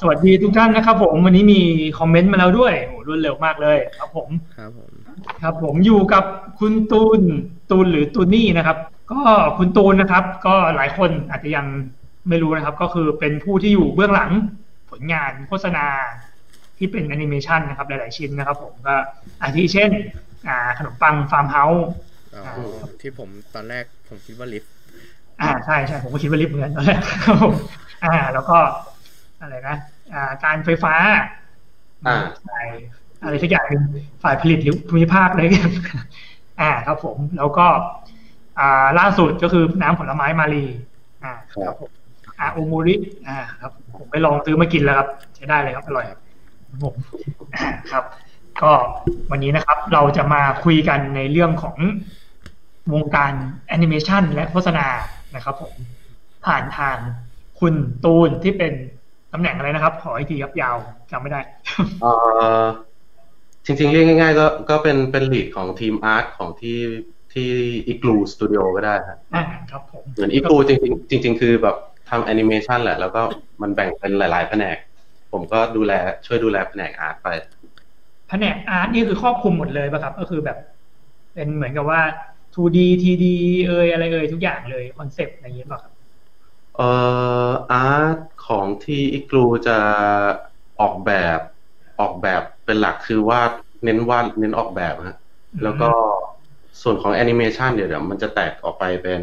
สวัสดีทุกท่านนะครับผมวันนี้มีคอมเมนต์มาแล้วด้วยโอ้รวดเร็วมากเลยครับผมครับผมครับผมอยู่กับคุณตูนตูนหรือตูนนี่นะครับ ก็คุณตูนนะครับ ก็หลายคนอาจจะยังไม่รู้นะครับ ก็คือเป็นผู้ที่อยู่เบื้องหลังผลงานโฆษณาที่เป็นแอนิเมชันนะครับ หลาย ๆ ชิ้นนะครับ ผมก็อาทิเช่น อ่า ขนมปังฟาร์มเฮาส์อ๋อที่ผมตอนแรกผมคิดว่าลิฟต์อ่าใช่ใช่ผมก็คิดว่าลิฟต์เหมือนกันตอนแรกครับผมอ่า แล้วก็ อะไรนะอ่าการไฟฟ้าอ่าฝ่ายอะไรสักอย่างหนึ่งฝ่ายผลิตหรือภูมิภาคอะไรกันอ่าครับผมแล้วก็ อ่าล่าสุดก็คือน้ำผลไม้มารีอ่าครับผมอ่าโอมูริอ่าครับ ผมไปลองซื้อมากินแล้วครับ ใช้ได้เลยครับอร่อยครับผมอ่าครับ ก็วันนี้นะครับ เราจะมาคุยกันในเรื่องของวงการแอนิเมชันและโฆษณานะครับผมผ่านทางคุณตูนที่เป็น ตำแหน่งอะไรนะครับ ขออีกทีครับยาวจำไม่ได้เอ่อจริงๆ เรียกง่ายๆ ก็ก็เป็นเป็น lead ของทีม art ของที่ที่อีกลูสตูดิโอก็ได้ครับอ่าครับผมเหมือนอีกลูจริง ๆ จริง ๆ คือแบบทำแอนิเมชันแหละ แล้วก็มันแบ่งเป็นหลาย ๆ แผนก ผมก็ดูแลช่วยดูแลแผนก art ไป แผนก art นี่คือครอบคลุมหมดเลยป่ะครับ ก็คือแบบ เป็นเหมือนกับว่า 2D 3D เอยอะไรเอยทุกอย่างเลย concept อะไรอย่างเงี้ยป่ะครับเอ่อ art ของที่อีกลูจะออกแบบออกแบบเป็นหลักคือวาดเน้นวาดเน้นออกแบบฮะแล้วก็ส่วนของแอนิเมชันเดี๋ยวเดี๋ยวมันจะแตกออกไปเป็น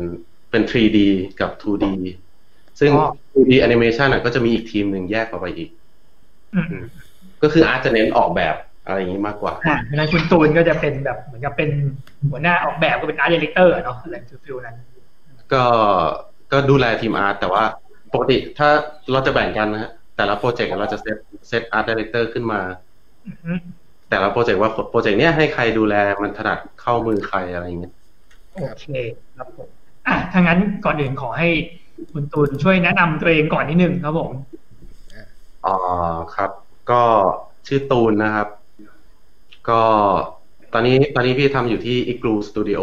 เป็น 3D กับ 2D ซึ่งอ๋อ 2D animation อะก็จะมีอีกทีมหนึ่งแยกออกไปอีกอืมก็คือ art จะเน้นออกแบบอะไรอย่างนี้มากกว่าอ่าเพราะฉะนั้นคุณตูนก็จะเป็นแบบเหมือนกับเป็นหัวหน้าออกแบบก็เป็น art director เนาะอะไร feel ๆนั้น ก็ก็ดูแลทีม art แต่ว่า ปกติถ้าเราจะแบ่งกันนะฮะแต่ละ project เราจะ set set art director ขึ้นมาอือฮึแต่ละ project ว่า project เนี้ยให้ใครดูแลมันถนัดเข้ามือใครอะไรอย่างเงี้ยโอเคครับผมอะถ้างั้นก่อนอื่นขอให้คุณตูนช่วยแนะนำตัวเองก่อนนิดนึงครับผมอ๋อครับ ก็ชื่อตูนนะครับ ก็ตอนนี้ตอนนี้พี่ทำอยู่ที่ Igloo Studio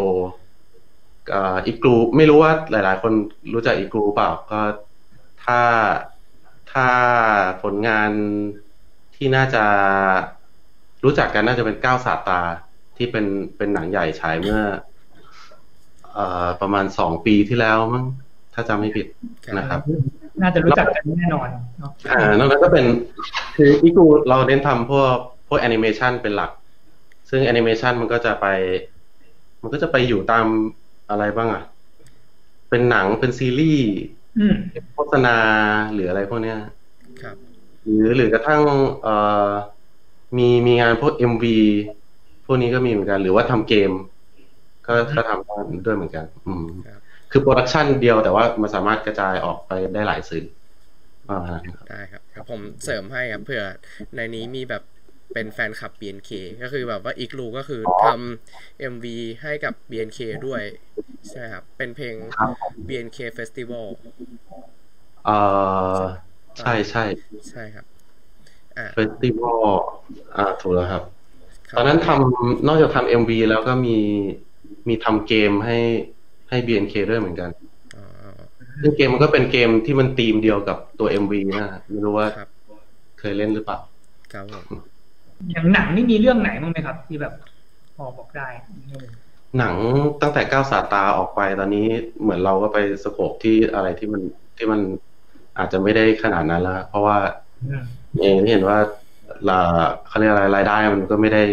เอ่อ Igloo ไม่รู้ว่าหลาย ๆ คนรู้จัก Igloo เปล่าก็ ถ้าถ้าผลงานที่น่าจะรู้จักกันน่าจะเป็นก้าวสาตาที่เป็นเป็นหนังใหญ่ฉายเมื่อเอ่อประมาณสองปีที่แล้วมั้งถ้าจำไม่ผิดนะครับ น่าจะรู้จักกันแน่นอนเนาะอ่านอกนั้นก็เป็นคืออีกูเราเน้นทำพวกพวกแอนิเมชันเป็นหลัก ซึ่งแอนิเมชันมันก็จะไป มันก็จะไปอยู่ตามอะไรบ้างอะ เป็นหนังเป็นซีรีส์อืมเป็น โฆษณาหรืออะไรพวกเนี้ยครับ หรือหรือกระทั่งเอ่อมีมีงานพวก MVพวกนี้ก็มีเหมือนกัน หรือว่าทำเกม ก็ก็ทำด้วยเหมือนกัน อืมครับคือโปรดักชันเดียวแต่ว่ามันสามารถกระจายออกไปได้หลายสื่อประมาณนั้นครับได้ครับ ครับผมเสริมให้ครับเผื่อในนี้มีแบบ เป็นแฟนคลับ BNK ก็คือแบบว่าอีกลูก็คือทำ MV ให้กับ BNK ด้วยใช่ครับ เป็นเพลงครับ BNK Festival เอ่อใช่ใช่ใช่ครับอ่าเฟสติวัลอ่าถูกแล้วครับคตรับอนนั้นทำนอกจากทำเอ็มวีแล้วก็มีมีทำเกมให้ให้ BNK ด้วยเหมือนกันอ๋อซึ่งเกมมันก็เป็นเกมที่มันธีมเดียวกับตัว MV นะฮะไม่รู้ว่าครับเคยเล่นหรือเปล่าครับผม อย่างหนังนี่มีเรื่องไหนบ้างไหมครับ ที่แบบพอบอกได้ หนังตั้งแต่ก้าวสาตาออกไปตอนนี้เหมือนเราก็ไปscope ที่อะไรที่มันที่มันอาจจะไม่ได้ขนาดนั้นแล้วเพราะว่าอืมเองที่เห็นว่าลาเขาเรียกอะไรรายได้มันก็ไม่ได้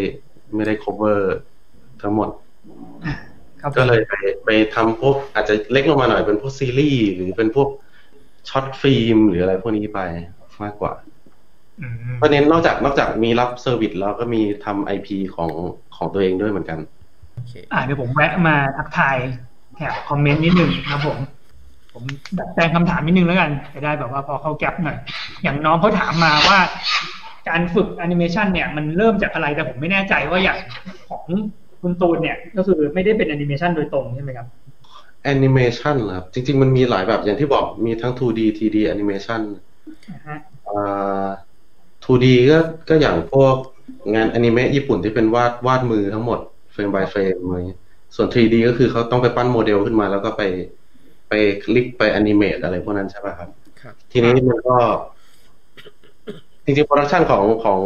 ไม่ได้ cover ทั้งหมดครับก็เลยไปไปทำพวกอาจจะเล็กลงมาหน่อยเป็นพวกซีรีส์หรือเป็นพวก short film หรืออะไรพวกนี้ไปมากกว่าอืม เพราะเน้นนอกจากนอกจากมีรับ service แล้วก็มีทำ IP ของของตัวเองด้วยเหมือนกันโอเคอ่าเดี๋ยวผมแวะมาทักทายแถบ comment นิดนึงนะครับผม ผมดัดแปลงคำถามนิดนึงแล้วกัน จะได้แบบว่าพอเข้า gap หน่อย อย่างน้องเขาถามมาว่า การฝึกแอนิเมชันเนี่ยมันเริ่มจากอะไรแต่ผมไม่แน่ใจว่าอย่างของคุณตูนเนี่ยก็คือไม่ได้เป็นแอนิเมชันโดยตรงใช่ไหมครับแอนิเมชันครับ จริง ๆ มันมีหลายแบบอย่างที่บอกมีทั้ง 2D 3D แอนิเมชันอ่าฮะอ่า 2D ก็ก็อย่างพวกงานอนิเมะญี่ปุ่นที่เป็นวาดวาดมือทั้งหมดเฟรม by เฟรมอะไรเงี้ยส่วน 3D ก็คือเขาต้องไปปั้นโมเดลขึ้นมาแล้วก็ไปไป rig ไป animate อะไรพวกนั้นใช่ป่ะครับครับ ทีนี้มันก็ จริงๆโปรดักชันของของ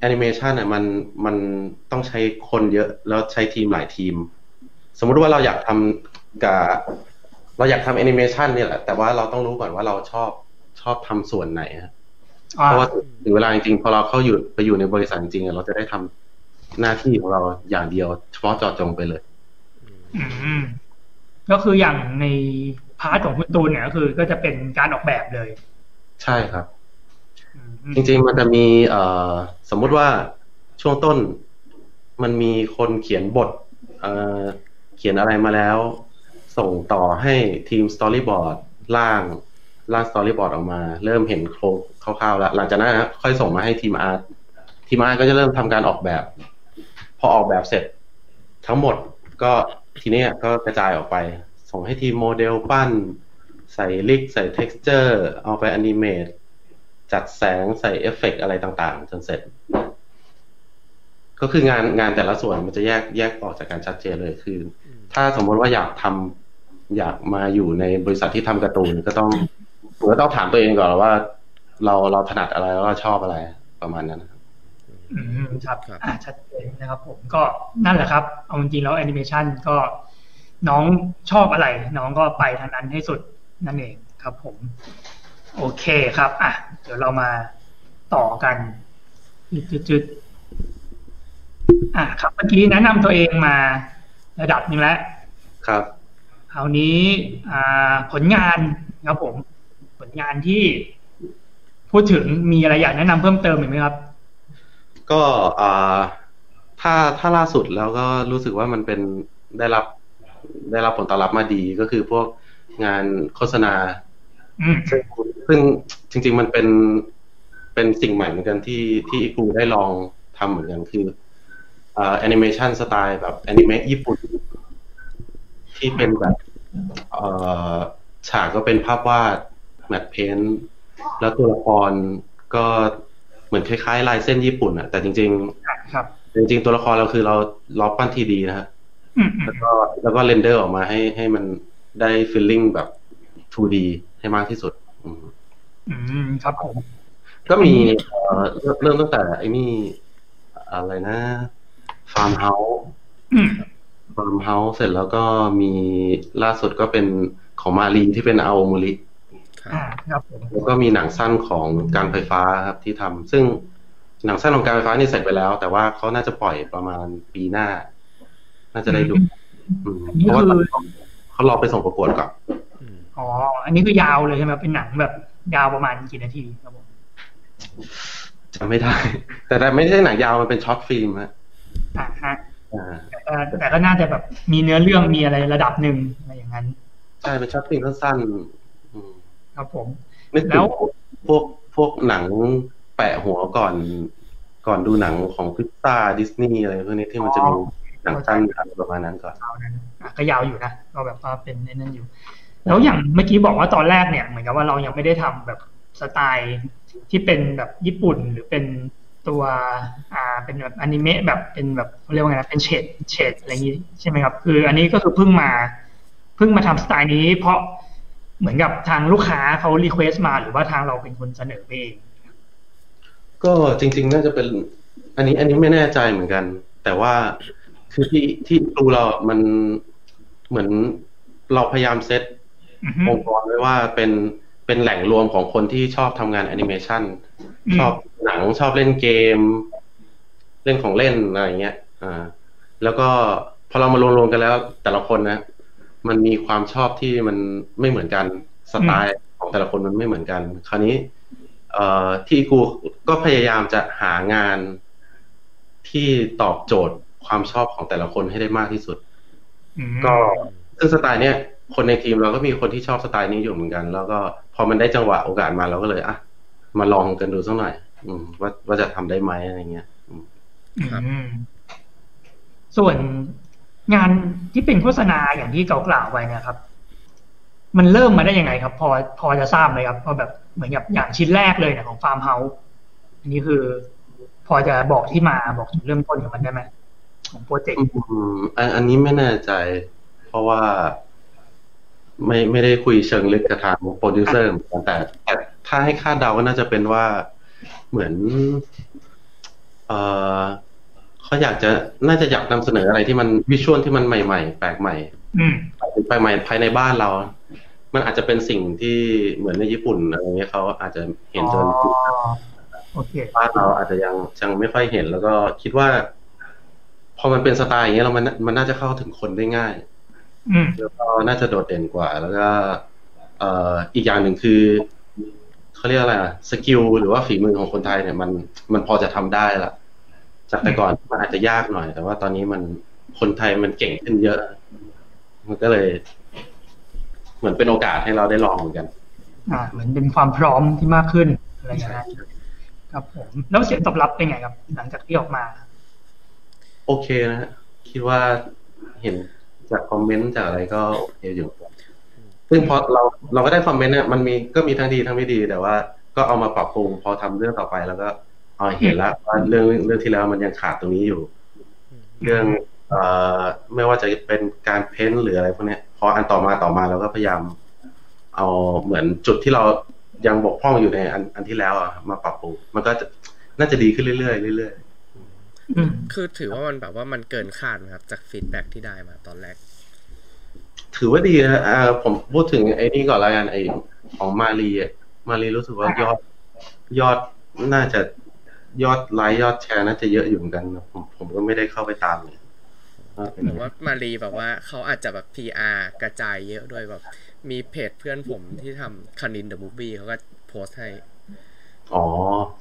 แอนิเมชันเนี่ยมันมันต้องใช้คนเยอะแล้วใช้ทีมหลายทีม สมมุติว่าเราอยากทำกับเราอยากทำแอนิเมชันนี่แหละ แต่ว่าเราต้องรู้ก่อนว่าเราชอบชอบทำส่วนไหนฮะอ่า เพราะว่าถึงเวลาจริงๆพอเราเข้าอยู่ไปอยู่ในบริษัทจริงๆอะเราจะได้ทำหน้าที่ของเราอย่างเดียวเฉพาะเจาะจงไปเลย อืมก็คืออย่างใน part ของคุณตูนเนี่ยก็คือ ก็จะเป็นการออกแบบเลย ใช่ครับอืมจริงๆมันจะมีเอ่อสมมุติว่าช่วงต้นมันมีคนเขียนบทเอ่อเขียนอะไรมาแล้ว ส่งต่อให้ทีม storyboard ร่าง ร่าง storyboard ออกมา เริ่มเห็นโครงคร่าวๆแล้ว หลังจากนั้นค่อยส่งมาให้ทีม art ทีม art ก็จะเริ่มทำการออกแบบ พอออกแบบเสร็จ ทั้งหมดก็ทีนี้ก็กระจายออกไป ส่งให้ทีมโมเดลปั้น ใส่ลิก ใส่ t e x t อร์ เอาไปอนิเมตจัดแสงใส่เอฟเฟกต์อะไรต่างๆ จนเสร็จ ก็คืองานงานแต่ละส่วนมันจะแยกแยกออกจากกันชัดเจนเลยคือ ถ้าสมมติว่าอยากทำอยากมาอยู่ในบริษัทที่ทำการ์ตูนก็ต้อง ผมก็ต้องถามตัวเองก่อนว่า เราเราถนัดอะไรแล้วเราชอบอะไรประมาณนั้นนะครับอืมครับครับอ่าชัดเจนนะครับผมก็นั่นแหละครับ เอาจริงๆแล้วแอนิเมชันก็น้องชอบอะไร น้องก็ไปทางนั้นให้สุดนั่นเองครับ ผม โอเคครับ อะ เดี๋ยวเรามาต่อกันจุดๆอะครับเมื่อกี้แนะนำตัวเองมาระดับหนึ่งแล้ว ครับคราวนี้อ่าผลงานครับผม ผลงานที่พูดถึงมีอะไรอยากแนะนำเพิ่มเติมอีกไหมครับ ก็อ่าถ้าถ้าล่าสุดแล้วก็รู้สึกว่ามันเป็นได้รับได้รับผลตอบรับมาดีก็คือพวกงานโฆษณาอืมซึ่งซึ่งจริง ๆ มันเป็นเป็นสิ่งใหม่เหมือนกันที่ที่อีกูได้ลองทำเหมือนกันคืออ่าแอนิเมชันสไตล์แบบอนิเมะญี่ปุ่น ที่เป็นแบบเอ่อฉากก็เป็นภาพวาด matte paint แล้วตัวละครก็เหมือนคล้ายๆลายเส้นญี่ปุ่นอะแต่จริงครับๆจริง ๆ ตัวละครเราคือเราเราปั้น 3D นะฮะอืมอืมแล้วก็แล้วก็ render ออกมาให้ให้มันได้ feeling แบบ 2D ให้มากที่สุด อืมอืมครับผม ก็มีเอ่อเริ่มเริ่มตั้งแต่ไอ้นี่อะไรนะฟาร์มเฮาส์อืมฟาร์มเฮาส์เสร็จแล้วก็มีล่าสุดก็เป็นของมาลีที่เป็นอาโอโมริ ครับอ่าครับผมแล้วก็มีหนังสั้นของการไฟฟ้าครับที่ทำซึ่งหนังสั้นของการไฟฟ้านี่เสร็จไปแล้ว แต่ว่าเขาน่าจะปล่อยประมาณปีหน้า น่าจะได้ดูอืมเพราะว่าเขารอไปส่งประกวดก่อนอืมอ๋อ อันนี้คือยาวเลยใช่ไหมเป็นหนังแบบ ยาวประมาณกี่นาทีครับผมจำไม่ได้ แต่แต่ไม่ใช่หนังยาวมันเป็น short film ฮะอ่าฮะอ่าแต่ก็แต่ก็น่าจะแบบมีเนื้อเรื่องมีอะไรระดับหนึ่งอะไรอย่างนั้น ใช่เป็น short film สั้นๆอืม ครับผมนึกแล้ถึงพวกพวกหนังแปะหัวก่อน ก่อนดูหนังของพิซซ่าดิสนีย์อะไรพวกนี้ที่มันจะมีหนังสั้นอะไรประมาณนั้นก่อนยาวนั้นอะก็ยาวอยู่นะก็แบบว่าเป็นไอ้นั่นอยู่ แล้วอย่างเมื่อกี้บอกว่าตอนแรกเนี่ยเหมือนกับว่าเรายังไม่ได้ทำแบบสไตล์ที่เป็นแบบญี่ปุ่นหรือเป็นตัวอ่าเป็นแบบอนิเมะแบบเป็นแบบเขาเรียกว่าไงนะเป็นเฉดเฉดอะไรอย่างนี้ใช่ไหมครับ คืออันนี้ก็คือเพิ่งมา เพิ่งมาทำสไตล์นี้ เพราะ เหมือนกับทางลูกค้าเขา request มา หรือว่าทางเราเป็นคนเสนอไปเอง ก็จริง ๆ น่าจะเป็น อันนี้อันนี้ไม่แน่ใจเหมือนกัน แต่ว่าคือที่ที่ดูเรามันเหมือนเราพยายามเซตอือฮึองค์กรไว้ว่าเป็นเป็นแหล่งรวมของคนที่ชอบทำงานแอนิเมชันอืมชอบหนังชอบเล่นเกม เล่นของเล่นอะไรอย่างเงี้ย อ่า แล้วก็พอเรามารวมๆกันแล้ว แต่ละคนนะ มันมีความชอบที่มันไม่เหมือนกันสไตล์ของแต่ละคนมันไม่เหมือนกัน คราวนี้ เอ่อที่กูก็พยายามจะหางานที่ตอบโจทย์ความชอบของแต่ละคนให้ได้มากที่สุดอืมก็ซึ่งสไตล์เนี้ยคนในทีมเราก็มีคนที่ชอบสไตล์นี้อยู่เหมือนกัน แล้วก็พอมันได้จังหวะโอกาสมาเราก็เลยอะมาลองกันดูสักหน่อยอืมว่าว่าจะทำได้ไหมอะไรเงี้ยอืมครับอืมส่วน งานที่เป็นโฆษณาอย่างที่กล่าวไปเนี่ยครับ มันเริ่มมาได้ยังไงครับ พอพอจะทราบไหมครับว่าแบบเหมือนกับอย่างชิ้นแรกเลยเนี่ยของฟาร์มเฮาส์อันนี้คือ พอจะบอกที่มาบอกจุดเริ่มต้นของมันได้ไหมของโปรเจกต์อืมอันอันนี้ไม่แน่ใจ เพราะว่าไม่ไม่ได้คุยเชิงลึกกับทางโปรดิวเซอร์เหมือนกันแต่แต่ถ้าให้คาดเดาก็น่าจะเป็นว่าเหมือน เออ เขาอยากจะน่าจะอยากนำเสนออะไรที่มันวิชวลที่มันใหม่ ๆ แปลกใหม่ อืมแปลกใหม่ภายในบ้านเรา มันอาจจะเป็นสิ่งที่เหมือนในญี่ปุ่นอะไรเงี้ยเขาอาจจะเห็นจนอ๋อโอเคบ้านเราอาจจะยังยังไม่ค่อยเห็น แล้วก็คิดว่า พอมันเป็นสไตล์อย่างเงี้ยเรามันมันน่าจะเข้าถึงคนได้ง่ายอืมแล้วก็น่าจะโดดเด่นกว่า แล้วก็เอ่ออีกอย่างหนึ่งคือเขาเรียกอะไรอะสกิลหรือว่าฝีมือของคนไทยเนี่ยมันมันพอจะทำได้ละ จากแต่ก่อนมันอาจจะยากหน่อย แต่ว่าตอนนี้มันคนไทยมันเก่งขึ้นเยอะ มันก็เลย เหมือนเป็นโอกาสให้เราได้ลองเหมือนกัน อ่า เหมือนเป็นความพร้อมที่มากขึ้นอะไรอย่างเงี้ยครับผมแล้วเสียงตอบรับเป็นไงครับ หลังจากที่ออกมา โอเคนะฮะคิดว่าเห็นจากคอมเมนต์จากอะไรก็โอเคอยู่ซึ่งพอเราเราก็ได้คอมเมนต์เนี่ยมันมีก็มีทั้งดีทั้งไม่ดีแต่ว่า ก็เอามาปรับปรุงพอทำเรื่องต่อไปแล้วก็ เอาเห็นแล้วว่าเรื่องเรื่องที่แล้วมันยังขาดตรงนี้อยู่ เรื่องเอ่อไม่ว่าจะเป็นการเพ้นท์หรืออะไรพวกเนี้ยพออันต่อมาต่อมาเราก็พยายาม เอาเหมือนจุดที่เรายังบกพร่องอยู่ในอันอันที่แล้วอะมาปรับปรุงมันก็จะน่าจะดีขึ้นเรื่อยๆเรื่อยๆอืมคือถือว่ามันแบบว่ามันเกินคาดไหมครับ จาก feedback ที่ได้มาตอนแรก ถือว่าดีนะอ่าผมพูดถึงไอ้นี่ก่อนแล้วกันไอ้ของมารีอะมารีรู้สึกว่ายอดยอดน่าจะ ยอดไลค์ยอดแชร์น่าจะเยอะอยู่เหมือนกันนะผมผมก็ไม่ได้เข้าไปตามเลยว่าเป็นหยัรืงอไงว่ามารีแบบว่าเขาอาจจะแบบ PR กระจายเยอะด้วยแบบ มีเพจเพื่อนผมที่ทำคานินเดอะมูฟวี่เขาก็โพสต์ให้ อ๋อ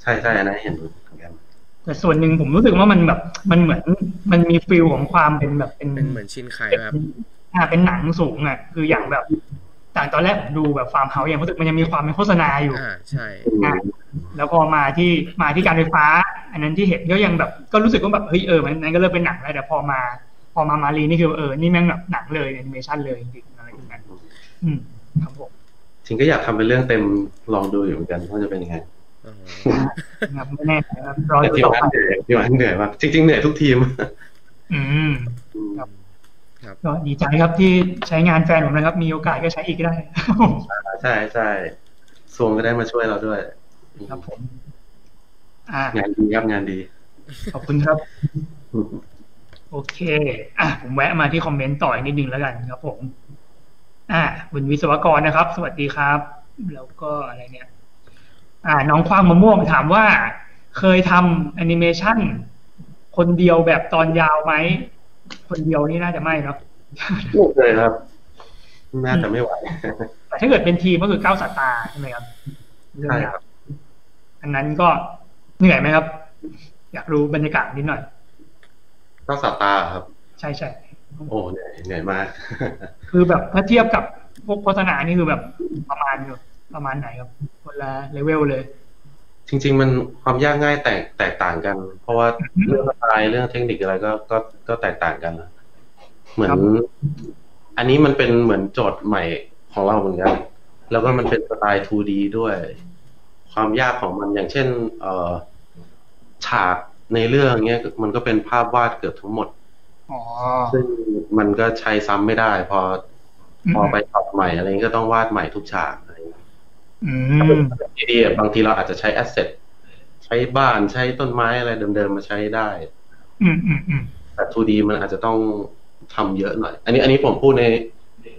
ใช่ใช่อันนั้นเห็นเหมือนกันแต่ส่วนหนึ่งผมรู้สึกว่ามันแบบมันเหมือนมันมี feel ของความเป็นแบบเป็นเป็นเหมือนชินไคแบบอ่าเป็นหนังสูงอะ คืออย่างแบบ แต่ตอนแรกผมดูแบบฟาร์มเฮาส์ยังรู้สึกมันยังมีความเป็นโฆษณาอยู่อ่าใช่อะแล้วพอมาที่มาที่การไฟฟ้า อันนั้นที่เห็นก็ยังแบบก็รู้สึกว่าแบบเฮ้ยเออมันนั้นก็เริ่มเป็นหนังแล้วแต่พอมา พอมามารีนี่คือเออนี่แม่งแบบหนังเลยแอนิเมชันเลยจริงๆอะไรอย่างเงี้ยอืมครับผมจริงก็อยากทำเป็นเรื่องเต็มลองดูอยู่เหมือนกันว่าจะเป็นยังไงอ๋อครับไม่แน่นะครับรอแต่ดูทีมต่อไปงานเหนื่อยทีมงานเหนื่อยมากจริง ๆ เหนื่อยทุกทีม อืมครับครับ ก็ดีใจครับที่ใช้งานแฟนผมนะครับ มีโอกาสก็ใช้อีกก็ได้ ใช่ใช่สวงก็ได้มาช่วยเราด้วย ครับผมอ่างานดีครับงานดี ขอบคุณครับ โอเค อะผมแวะมาที่คอมเมนต์ต่ออีกนิดนึงแล้วกันครับผม อ่าคุณวิศวกรนะครับ สวัสดีครับ แล้วก็อะไรเนี่ย อ่า น้องควางมะม่วงถามว่า เคยทำแอนิเมชันคนเดียวแบบตอนยาวไหม คนเดียวนี่น่าจะไม่เนาะไม่เคยครับ น่าจะไม่ไหวแต่ถ้าเกิดเป็นทีมก็คือเก้าสัตตาใช่ไหมครับเรื่องใช่ยาวครับ อันนั้นก็เหนื่อยไหมครับ อยากรู้บรรยากาศนิดหน่อยก็สตาร์ครับ ใช่ใช่โอ้เหนื่อยเหนื่อยมาก คือแบบถ้าเทียบกับพวกโฆษณานี่คือแบบประมาณอยู่ประมาณไหนครับ คนละเลเวลเลย จริง ๆ มันความยากง่ายแตกแตกต่างกัน เพราะว่าอืมเรื่องสไตล์เรื่องเทคนิคอะไรก็ก็ก็แตกต่างกันนะเหมือนครับอันนี้มันเป็นเหมือนโจทย์ใหม่ของเราเหมือนกันแล้วก็มันเป็นสไตล์ 2D ด้วย ความยากของมันอย่างเช่น เอ่อฉากในเรื่องเนี้ยมันก็เป็นภาพวาดเกือบทั้งหมดอ๋อซึ่งมันก็ใช้ซ้ำไม่ได้ พอ พอไปปรับใหม่อะไรนี้ก็ต้องวาดใหม่ทุกฉาก ถ้าเป็นมทีดีบางทีเราอาจจะใช้แอสเซทใช้บ้านใช้ต้นไม้อะไรเดิมๆมาใช้ได้ อืมอืมอืมแต่ 2D มันอาจจะต้องทำเยอะหน่อย อันนี้อันนี้ผมพูดใน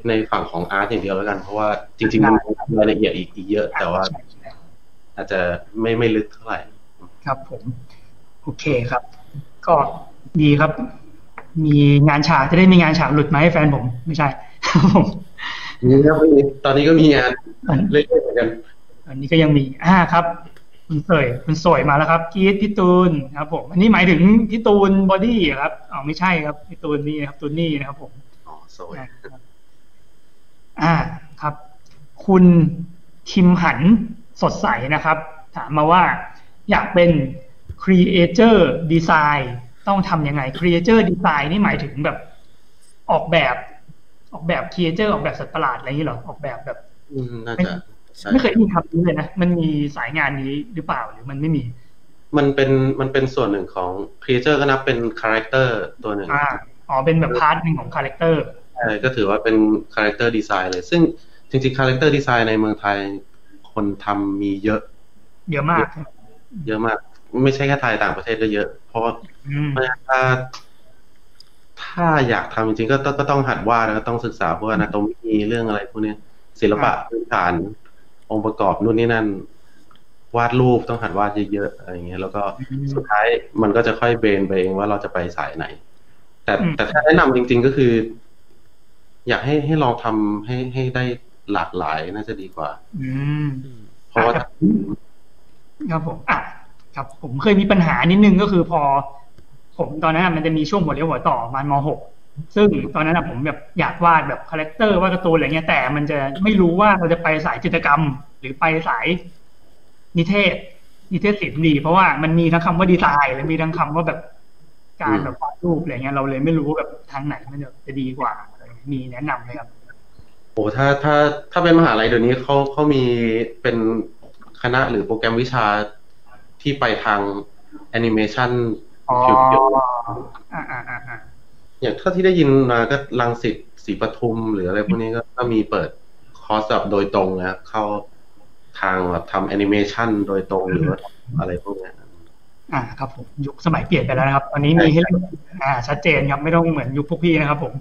ในฝั่งของอาร์ตอย่างเดียวแล้วกัน เพราะว่าจริงๆมันมีรายละเอียดอีกอีกเยอะ แต่ว่าใช่ใช่อาจจะไม่ไม่ลึกเท่าไหร่ ครับผม โอเคครับ ก็ดีครับ มีงานฉากจะได้มีงานฉากหลุดมาให้แฟนผม ไม่ใช่ครับผม นี่ครับมีตอนนี้ก็มีงานเรื่อยๆเหมือนกัน อันนี้ก็ยังมีอ่าครับ คุณเสยคุณสวยมาแล้วครับกีดพี่ตูนครับผมอันนี้หมายถึงพี่ตูนบอดี้ครับอ๋อไม่ใช่ครับพี่ตูนนี่นะครับตูนนี่นะครับผมอ๋อโซยนะครับอ่าครับ คุณคิมหันสดใสนะครับ ถามมาว่าอยากเป็น Creator Design ต้องทำยังไง Creator Design นี่หมายถึงแบบออกแบบ ออกแบบ Creator ออกแบบสัตว์ประหลาดอะไรอย่างนี้เหรอออกแบบแบบอืมน่าจะใช่ไม่เคยได้ยินคำนี้เลยนะมันมีสายงานนี้หรือเปล่าหรือมันไม่มี มันเป็นมันเป็นส่วนหนึ่งของ Creature ก็นับเป็น character ตัวหนึ่งอ่าอ๋อเป็นแบบ part หนึ่งของ characterใช่ก็ถือว่าเป็น character design เลย ซึ่งจริงๆ character design ในเมืองไทยคนทำมีเยอะ เยอะมาก เยอะมาก ไม่ใช่แค่ไทยต่างประเทศก็เยอะ เพราะว่าอืมเพราะฉะนั้นถ้า ถ้าอยากทำจริงๆก็ต้องก็ต้องหัดวาดแล้วก็ต้องศึกษาพวก anatomy เรื่องอะไรพวกเนี้ยศิลปะพื้นฐานองค์ประกอบนู่นนี่นั่น วาดรูปต้องหัดวาดเยอะๆอะไรอย่างเงี้ยแล้วก็อืมสุดท้ายมันก็จะค่อยเบนไปเองว่าเราจะไปสายไหน แต่อืมแต่ถ้าแนะนำจริง ๆก็คือ อยากให้ให้ลองทำให้ให้ได้หลากหลายน่าจะดีกว่า อืมอืมเพราะว่าครับครับผมอะครับผมเคยมีปัญหานิดนึงก็คือพอ ผมตอนนั้นอะมันจะมีช่วงหัวเลี้ยวหัวต่อประมันมหกซึ่งตอนนั้นอะผมแบบอยากวาดแบบ character วาดการ์ตูนอะไรเงี้ยแต่มันจะไม่รู้ว่าเราจะไปสายจิตรกรรม หรือไปสายนิเทศ นิเทศศิลป์ดี เพราะว่ามันมีทั้งคำว่าดีไซน์และมีทั้งคำว่าแบบการแบบวาดรูปอะไรเงี้ยเราเลยไม่รู้ว่าแบบทางไหนมันจะจะดีกว่าอะไรเงี้ยมีแนะนำไหมครับโอ้ถ้าถ้าถ้าเป็นมหาลัยเดี๋ยวนี้เขาเขามีเป็นคณะหรือโปรแกรมวิชาที่ไปทางแอนิเมชันอ๋อ pureอ่าอ่าอ่าอ่าๆอย่างเท่าที่ได้ยินมาก็รังสิตศรีปทุม หรืออะไรพวกนี้ก็ก็มีเปิดคอร์สแบบโดยตรงนะเข้าทางแบบทำแอนิเมชันโดยตรงหรือว่าอะไรพวกเนี้ยอ่าครับผมยุคสมัยเปลี่ยนไปแล้วนะครับตอนนี้มีให้เลือกอ่า ชัดเจนครับไม่ต้องเหมือนยุคพวกพี่นะครับผม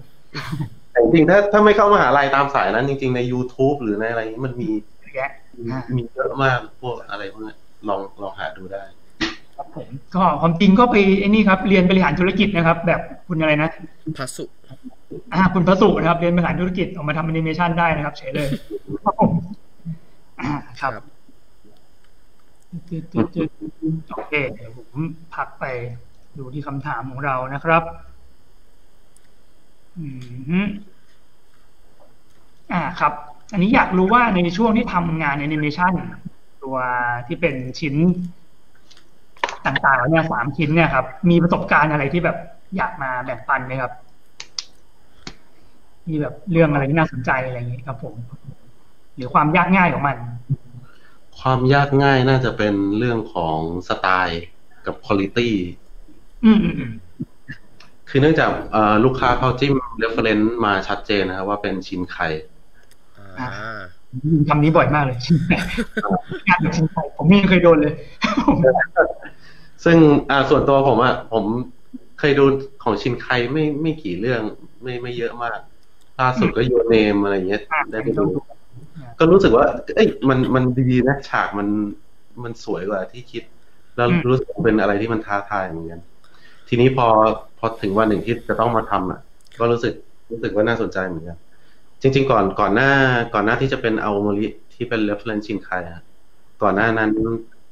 แต่จริงๆถ้าถ้าไม่เข้ามหาลัยตามสายนั้น จริง ๆ ใน YouTube หรือในอะไรนี้มันมีเยอะแยะมีอ่ามีเยอะมากพวกอะไรพวกนี้ลองลองหาดูได้ ครับผมก็ความจริงก็ไปไอ้นี่ครับ เรียนบริหารธุรกิจนะครับ แบบคุณอะไรนะพัสุอ่าคุณพระสุนะครับ เรียนบริหารธุรกิจออกมาทำแอนิเมชันได้นะครับเฉยเลยครับผมอ่าครับจุดๆๆโอเคเดี๋ยวผมพักไปดูที่คำถามของเรานะครับ อืมฮึอ่าครับ อันนี้อยากรู้ว่าในช่วงที่ทำงานแอนิเมชันตัวที่เป็นชิ้น ต่างๆแล้วเนี่ยสามชิ้นเนี่ยครับ มีประสบการณ์อะไรที่แบบอยากมาแบ่งปันไหมครับ มีแบบเรื่องอะไรที่น่าสนใจอะไรอย่างนี้ครับผม หรือความยากง่ายของมัน ความยากง่ายน่าจะเป็นเรื่องของสไตล์กับคุณ i t y อืมอืมอืมคือเนื่องจากเอ่อลูกค้าเขาจิ้ม reference มาชัดเจนนะครับว่าเป็นชินไคอ่าคำนี้บ่อยมากเลยชิ้นแปดงานแบบชิ้นไทยผมยังเคยโดนเลย ซึ่งอ่าส่วนตัวผมอะผมเคยดูของชินไคไม่ไม่กี่เรื่อง ไม่ไม่เยอะมากล่าสุดก็ยูเนมอะไรเงี้ยอะได้ไปดู ก็รู้สึกว่า เอ้ยมันมันดีนะฉากมันมันสวยกว่าที่คิด แล้วอืมรู้สึกเป็นอะไรที่มันท้าทายเหมือนกัน ทีนี้พอพอถึงวันหนึ่งที่จะต้องมาทำอะ ก็รู้สึกรู้สึกว่าน่าสนใจเหมือนกัน จริง ๆ ก่อนก่อนหน้าก่อนหน้าที่จะเป็นเอาโมริที่เป็น reference ชินไคอะก่อนหน้านั้น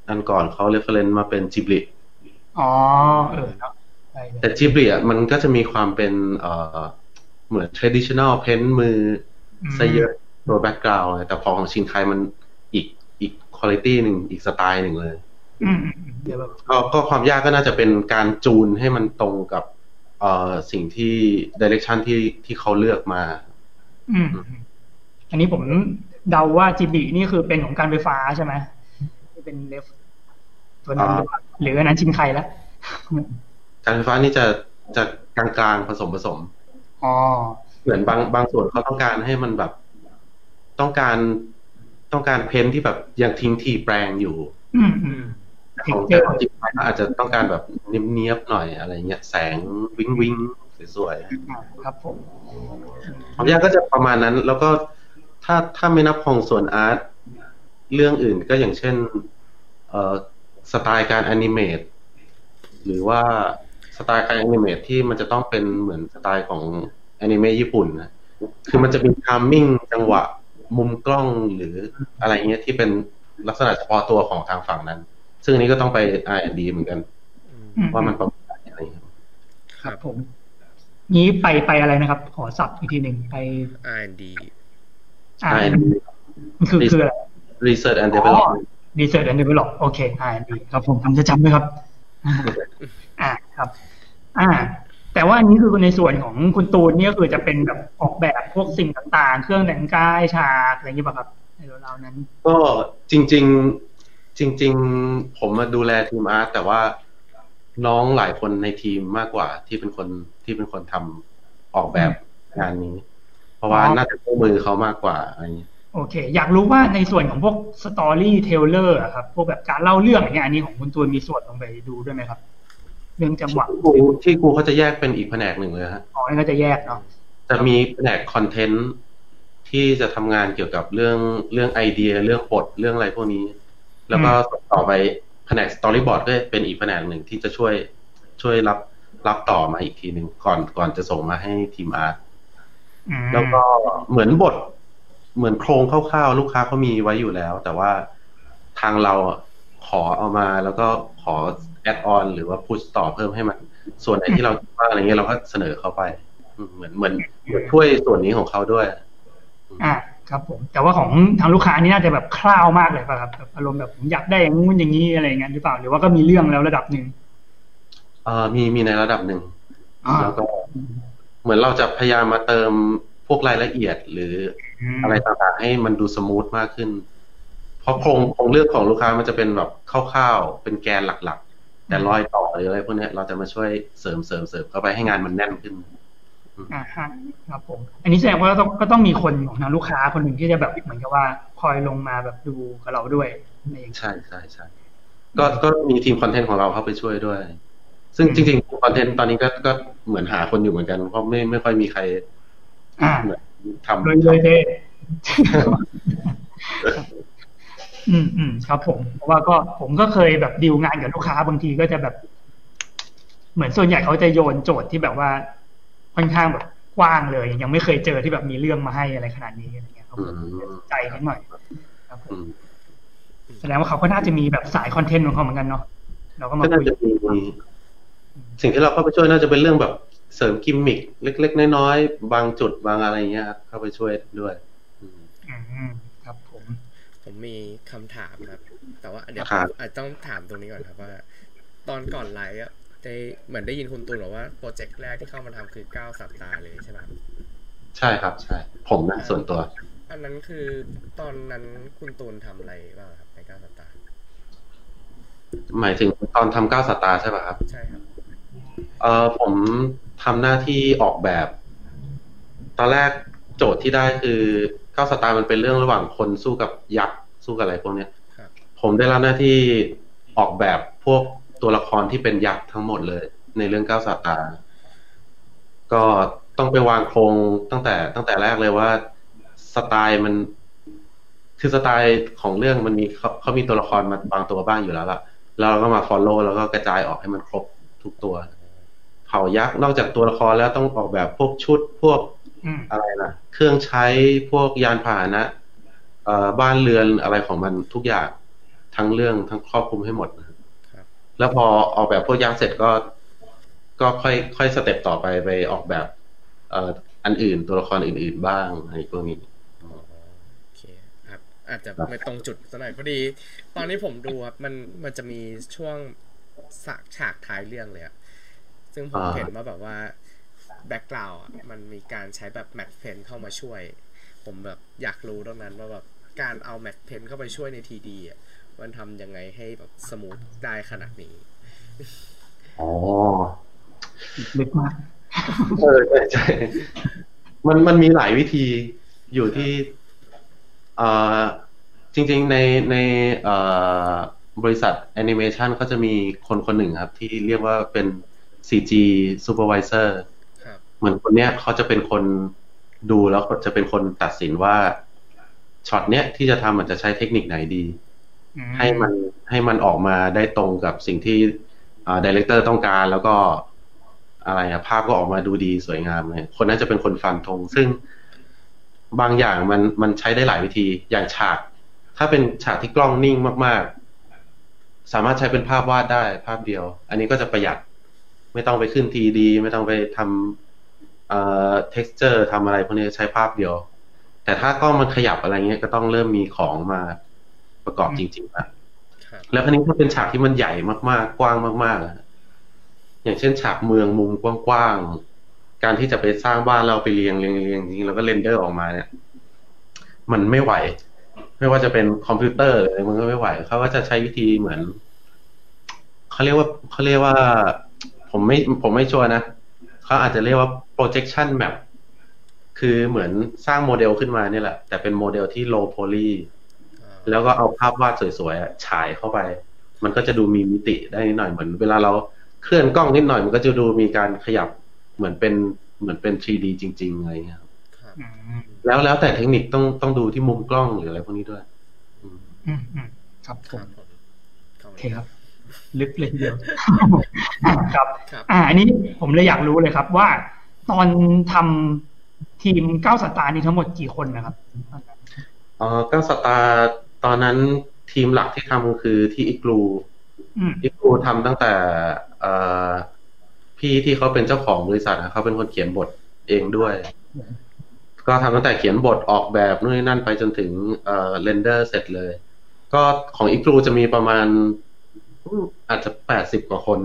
อันก่อนเขา reference มาเป็นจิบลิ อ๋อเออเนาะใช่เลยแต่จิบลิอะมันก็จะมีความเป็นเอ่อเหมือน traditional เพ้นมือซะเยอะตัว background เลยแต่พอของชินไคมันอีกอีกคุณ i t y หนึ่งอีกสไตล์หนึ่งเลยอืมอืมอืมเดี๋ยวแบบก็ก็ความยากก็น่าจะเป็นการจูนให้มันตรงกับเอ่อสิ่งที่ direction ที่ที่เขาเลือกมาอืมอืม อันนี้ผมเดาว่าจีบีนี่คือเป็นของการไฟฟ้าใช่ไหมที่เป็นเลฟ ตัวนั้นหรือเปล่าหรืออันนั้นชินไคแล้วการไฟฟ้านี่จะจะกลางๆผสมผสมอ๋อเหมือนบางบางส่วนเขาต้องการให้มันแบบ ต้องการต้องการเพ้นท์ที่แบบยังทิ้งทีแปลงอยู่อืมอืมของเจอของจริงๆอาจจะต้องการแบบเนียบๆหน่อยอะไรเงี้ยแสงวิงวิงสวยอ่าครับผมๆความยากก็จะประมาณนั้น แล้วก็ถ้าถ้าไม่นับของส่วนอาร์ตเรื่องอื่นก็อย่างเช่น เอ่อ สไตล์การแอนิเมตหรือว่าสไตล์การ animate ที่มันจะต้องเป็นเหมือนสไตล์ของแอนิเมะญี่ปุ่นนะคือมันจะมี timing จังหวะมุมกล้องหรืออะไรเงี้ยที่เป็นลักษณะเฉพาะตัวของทางฝั่งนั้น ซึ่งอันนี้ก็ต้องไป R&D เหมือนกันอืมว่ามันประมาณไหนอะไรเงี้ยครับผม นี้ไปไปอะไรนะครับ ขอศัพท์อีกทีหนึ่งไป R&D อ่า R&D มันคือคืออะไร Research and อ๋อ Development Research and Develop โอเค R&D ครับผมทำจะจำด้วยครับ อ่าครับ อ่า แต่ว่าอันนี้คือในส่วนของคุณตูนเนี่ยก็คือจะเป็นแบบออกแบบพวกสิ่งต่างๆ เครื่องแต่งกายฉากอะไรอย่างนี้ป่ะครับในราวๆนั้น ก็จริง ๆ จริง ๆ ผมมาดูแลทีมอาร์ตแต่ว่าน้องหลายคนในทีมมากกว่าที่เป็นคนที่เป็นคนทำออกแบบงานนี้ เพราะว่าอ๋อน่าจะคู่มือเขามากกว่าอะไรอย่างเงี้ย โอเค อยากรู้ว่าในส่วนของพวก storyteller ครับ พวกแบบการเล่าเรื่องอย่างเงี้ยอันนี้ของคุณตูนมีส่วนลงไปดูด้วยไหมครับ เรื่องจังหวะกูที่กูเขาจะแยกเป็นอีกแผนกหนึ่งเลยฮะอ๋อนี่ก็จะแยกเนาะจะมีแผนก content ที่จะทำงานเกี่ยวกับเรื่องเรื่องไอเดีย เรื่องบทเรื่องอะไรพวกนี้ แล้วก็ต่อไปแผนก storyboard ก็เป็นอีกแผนกหนึ่งที่จะช่วยช่วยรับรับต่อมาอีกทีหนึ่งก่อนก่อนจะส่งมาให้ทีม artอืมแล้วก็เหมือนบท เหมือนโครงคร่าวๆลูกค้าเขามีไว้อยู่แล้ว แต่ว่าทางเราอะขอเอามาแล้วก็ขอแอดออนหรือว่าพุชต่อเพิ่มให้มัน ส่วนไหนที่เราคิดว่าอะไรเงี้ยเราก็เสนอเข้าไปอืมเหมือนเหมือนเหมือนช่วยส่วนนี้ของเขาด้วย อ่าครับผม แต่ว่าของทางลูกค้านี่น่าจะแบบคร่าวมากเลยป่ะครับแบบอารมณ์แบบผมอยากได้อย่างงู้นอย่างนี้อะไรอย่างเงี้ยหรือเปล่าหรือว่าก็มีเรื่องแล้วระดับหนึ่งเอ่อมีมีในระดับหนึ่งอ่าแล้วก็เหมือนเราจะพยายามมาเติม พวกรายละเอียดหรือมอะไรต่างๆให้มันดูสมูทมากขึ้น เพราะโครงโครงเรื่องของลูกค้ามันจะเป็นแบบคร่าวๆเป็นแกนหลักๆ แต่รอยต่อหรืออะไรพวกเนี้ยเราจะมาช่วยเสริมเสริมเสริมเข้าไปให้งานมันแน่นขึ้นอ่าฮะครับผม อันนี้แสดงว่าก็ต้องก็ต้องมีคนของทางลูกค้าคนหนึ่งที่จะแบบเหมือนกับว่าคอยลงมาแบบดูกับเราด้วยอะไรอย่างเงี้ยใช่ใช่ใช่ก็ก็มีทีมคอนเทนต์ของเราเข้าไปช่วยด้วย ซึ่งจริงๆคอนเทนต์ตอนนี้ก็ก็เหมือนหาคนอยู่เหมือนกันเพราะไม่ไม่ค่อยมีใครอ่าเหมือน ทำเลยเลยเท่อืมอืมครับ ผมเพราะว่าก็ผมก็เคยแบบดีลงานกับลูกค้าบางทีก็จะแบบ เหมือนส่วนใหญ่เขาจะโยนโจทย์ที่แบบว่าค่อนข้างแบบกว้างเลย ยังไม่เคยเจอที่แบบมีเรื่องมาให้อะไรขนาดนี้อะไรเงี้ยครับอืผมมใจนิดหน่อยครับผมอืมแสดงว่าเขาก็น่าจะมีแบบสายคอนเทนต์ของเขาเหมือนกันเนาะเราก็มาก็น่าคุยจะมีสิ่งที่เราเข้าไปช่วยน่าจะเป็นเรื่องแบบ เสริมกิมมิคเล็ก ๆ น้อยๆ บางจุดบางอะไรเงี้ยครับเข้าไปช่วยด้วยอืมอืมครับผม ผมมีคำถามครับ แต่ว่าเดี๋ยวครับอาจต้องถามตรงนี้ก่อนครับว่า ตอนก่อนไลฟ์อะได้เหมือนได้ยินคุณตูนบอกว่าโปรเจกต์แรกที่เข้ามาทำคือเก้าสัปดาห์เลยใช่ไหมครับใช่ครับ ใช่ ผมนะส่วนตัว อันนั้นคือตอนนั้นคุณตูนทำอะไรบ้างครับในเก้าสัปดาห์หมายถึงตอนทำก้าวสตาร์ใช่ป่ะครับ ใช่ครับ เออผม ทำหน้าที่ออกแบบ ตอนแรกโจทย์ที่ได้คือก้าวสตาร์มันเป็นเรื่องระหว่างคนสู้กับยักษ์สู้กับอะไรพวกเนี้ยครับผมได้รับหน้าที่ออกแบบพวกตัวละครที่เป็นยักษ์ทั้งหมดเลย ในเรื่องก้าวสตาร์ก็ต้องไปวางโครงตั้งแต่ตั้งแต่แรกเลยว่าสไตล์มันคือสไตล์ของเรื่องมันมีเขาเขามีตัวละครมาบางตัวบ้างอยู่แล้วล่ะแล้วเราก็มา follow แล้วก็กระจายออกให้มันครบทุกตัว เผ่ายักษ์นอกจากตัวละครแล้วต้องออกแบบพวกชุดพวกอืมอะไรนะเครื่องใช้พวกยานพาหนะเอ่อบ้านเรือนอะไรของมันทุกอย่างทั้งเรื่องทั้งครอบคลุมให้หมดนะครับครับแล้วพอออกแบบพวกยักษ์เสร็จก็ ก็ค่อยค่อย step ต่อไปไปออกแบบเอ่ออันอื่นตัวละครอื่น ๆ บ้างอะไรพวกนี้อ๋อโอเคครับอาจจะไม่ตรงจุดสักหน่อยพอดี ตอนนี้ผมดูครับมันมันจะมีช่วงฉากฉากท้ายเรื่องเลยอะ ซึ่งผมอ่าเห็นว่าแบบว่า background มันมีการใช้แบบ matte paint เข้ามาช่วย ผมแบบอยากรู้ตรงนั้นว่าแบบการเอา matte paint เข้าไปช่วยใน3D อะมันทำยังไงให้แบบ smooth ได้ขนาดนี้อ๋อลึกมากเออใช่ใช่มันมันมีหลายวิธีอยู่ที่เอ่อจริง ๆ ในในเอ่อบริษัทแอนิเมชันเขาจะมีคนคนหนึ่งครับ ที่เรียกว่าเป็น CG Supervisor ครับเหมือนคนเนี้ยเขาจะเป็นคนดูแล้วก็จะเป็นคนตัดสินว่าช็อตเนี้ยที่จะทำมันจะใช้เทคนิคไหนดีอืให้มันให้มันออกมาได้ตรงกับสิ่งที่ดีเลกเตอร์ต้องการแล้วก็อะไรอะภาพก็ออกมาดูดีสวยงามเลยคนนั้นจะเป็นคนฟันธงซึ่งบางอย่างมันมันใช้ได้หลายวิธีอย่างฉาก ถ้าเป็นฉากที่กล้องนิ่งมาก ๆ สามารถใช้เป็นภาพวาดได้ภาพเดียว อันนี้ก็จะประหยัด ไม่ต้องไปขึ้น3D ไม่ต้องไปทำเอ่อ texture ทำอะไรพวกนี้ใช้ภาพเดียว แต่ถ้ากล้องมันขยับอะไรเงี้ยก็ต้องเริ่มมีของมาประกอบจริงๆละครับแล้วคราวนี้ถ้าเป็นฉากที่มันใหญ่มากๆ กว้างมากๆอะอย่างเช่นฉากเมืองมุมกว้างๆ การที่จะไปสร้างบ้านเราไปเรียงเรียงเรียงจริงๆแล้วก็ render ออกมาเนี่ย มันไม่ไหว ไม่ว่าจะเป็นคอมพิวเตอร์หรืออะไรมันก็ไม่ไหวเขาก็จะใช้วิธีเหมือนเขาเรียกว่าเขาเรียกว่า ผมไม่ผมไม่ชัวร์นะเขาอาจจะเรียกว่า projection map คือเหมือนสร้างโมเดลขึ้นมาเนี่ยแหละ แต่เป็นโมเดลที่ low poly อ่าแล้วก็เอาภาพวาดสวยๆอะฉายเข้าไป มันก็จะดูมีมิติได้นิดหน่อยเหมือน เวลาเราเคลื่อนกล้องนิดหน่อย มันก็จะดูมีการขยับเหมือนเป็นเหมือนเป็น 3D จริงๆอะไรเงี้ยครับครับอืมแล้วแล้วแต่เทคนิคต้องต้องดูที่มุมกล้องหรืออะไรพวกนี้ด้วย อืมอืมอืมครับผครัมบผมเข้าโอมาเคครับ ลึกเลยทีเดียวอ่าครับครับอ่าอันนี้ผมเลยอยากรู้เลยครับ ว่าตอนทำทีมเก้าสตาร์นี่ทั้งหมดกี่คนนะครับเอ่อก็สตาร์ตอนนั้นทีมหลักที่ทำคือที่อีกลูอืมอีกลูทำตั้งแต่เอ่อพี่ที่เขาเป็นเจ้าของบริษัทอะเขาเป็นคนเขียนบทเองด้วย ก็ทำตั้งแต่เขียนบทออกแบบนู่นนนั่นไปจนถึงเอ่อเรนเดอร์เสร็จเลย ก็ของอีกลูจะมีประมาณ อืมอาจจะแปดสิบกว่าคน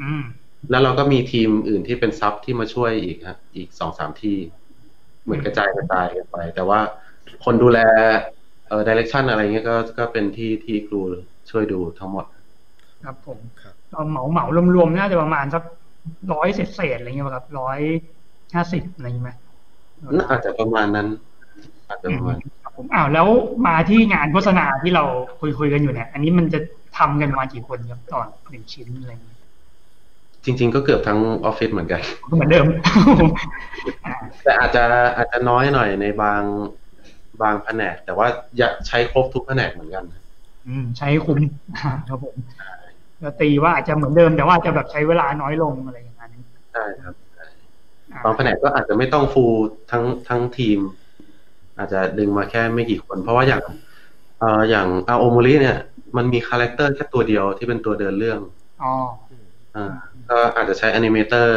อืมแล้วเราก็มีทีมอื่นที่เป็นซับที่มาช่วยอีกฮะอีกสองสามที่ เหมือนกระจายกระจายกันไป แต่ว่าคนดูแลเอ่อดิเรกชันอะไรเงี้ยก็ก็เป็นที่ที่ครูช่วยดูทั้งหมด ครับผมครับเราเหมาเหมารวมๆน่าจะประมาณสักร้อยเศษเศษๆอะไรเงี้ยป่ะครับร้อยห้าสิบอะไรอย่างงี้ไหมน่าอาจจะประมาณนั้นอาจจะประมาณครับผมอ้าวแล้วมาที่งานโฆษณาที่เราคุยคุยๆกันอยู่เนี่ย อันนี้มันจะ ทำกันประมาณกี่คนครับต่อหนึ่งชิ้นอะไรอย่างเงี้ยจริง ๆ ก็เกือบทั้งออฟฟิศเหมือนกันก็เหมือนเดิมอ่าแต่อาจจะอาจจะน้อยหน่อยในบางบางแผนก แต่ว่าอยากใช้ครบทุกแผนกเหมือนกัน อืม ใช้คุ้มครับผมก็ตีว่าอาจจะเหมือนเดิม แต่ว่าอาจจะแบบใช้เวลาน้อยลงอะไรอย่างนั้นใช่ครับอ่าบางแผนกก็อาจจะไม่ต้อง full ทั้งทั้งทีม อาจจะดึงมาแค่ไม่กี่คน เพราะว่าอย่างเอ่ออย่างอาโอมูริเนี่ย มันมี character แค่ตัวเดียวที่เป็นตัวเดินเรื่องอ๋ออืมอ่าก็อาจจะใช้ animator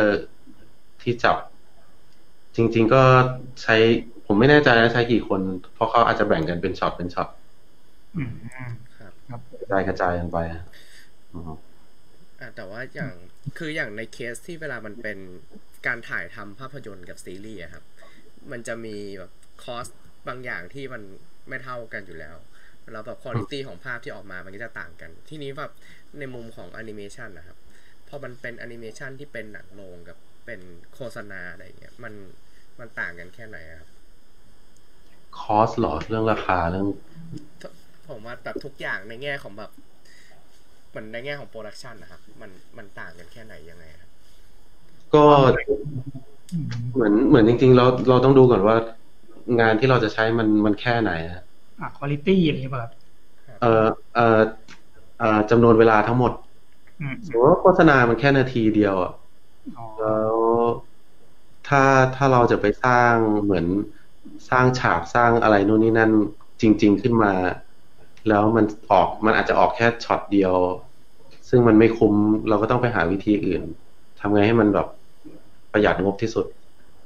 ที่จับ จริง ๆ ก็ใช้ผมไม่แน่ใจนะใช้กี่คน เพราะเขาอาจจะแบ่งกันเป็นช็อตเป็นช็อตอืมครับครับกระจายกระจายกันไปอืมอะแต่ว่าอย่างคืออย่างในเคสที่เวลามันเป็นการถ่ายทำภาพยนตร์กับซีรีส์อะครับ มันจะมีแบบ cost บางอย่างที่มันไม่เท่ากันอยู่แล้ว แล้วแบบคุณภาพของภาพที่ออกมามันก็จะต่างกัน ที่นี้แบบในมุมของแอนิเมชันนะครับพอมันเป็นแอนิเมชันที่เป็นหนังโรงกับเป็นโฆษณาอะไรอย่างเงี้ยมันมันต่างกันแค่ไหนอะครับ cost หรอเรื่องราคาเรื่อง ผมว่าแบบทุกอย่างในแง่ของแบบเหมือนในแง่ของ production นะครับ มันมันต่างกันแค่ไหนยังไงครับก็อืมเหมือนเหมือนจริง ๆ เราเราต้องดูก่อนว่างานที่เราจะใช้มันมันแค่ไหนฮะ อ่าคุณภาพอะไรอย่างเงี้ยป่ะครับเอ่อเอ่อเอ่อจำนวนเวลาทั้งหมดอืมสมมติว่าโฆษณามันแค่นาทีเดียวอะอ๋อแล้วถ้าถ้าเราจะไปสร้างเหมือนสร้างฉากสร้างอะไรนู่นนี่นั่นจริง ๆขึ้นมา แล้วมันออกมันอาจจะออกแค่ช็อตเดียว ซึ่งมันไม่คุ้มเราก็ต้องไปหาวิธีอื่นทำไงให้มันแบบประหยัดงบที่สุด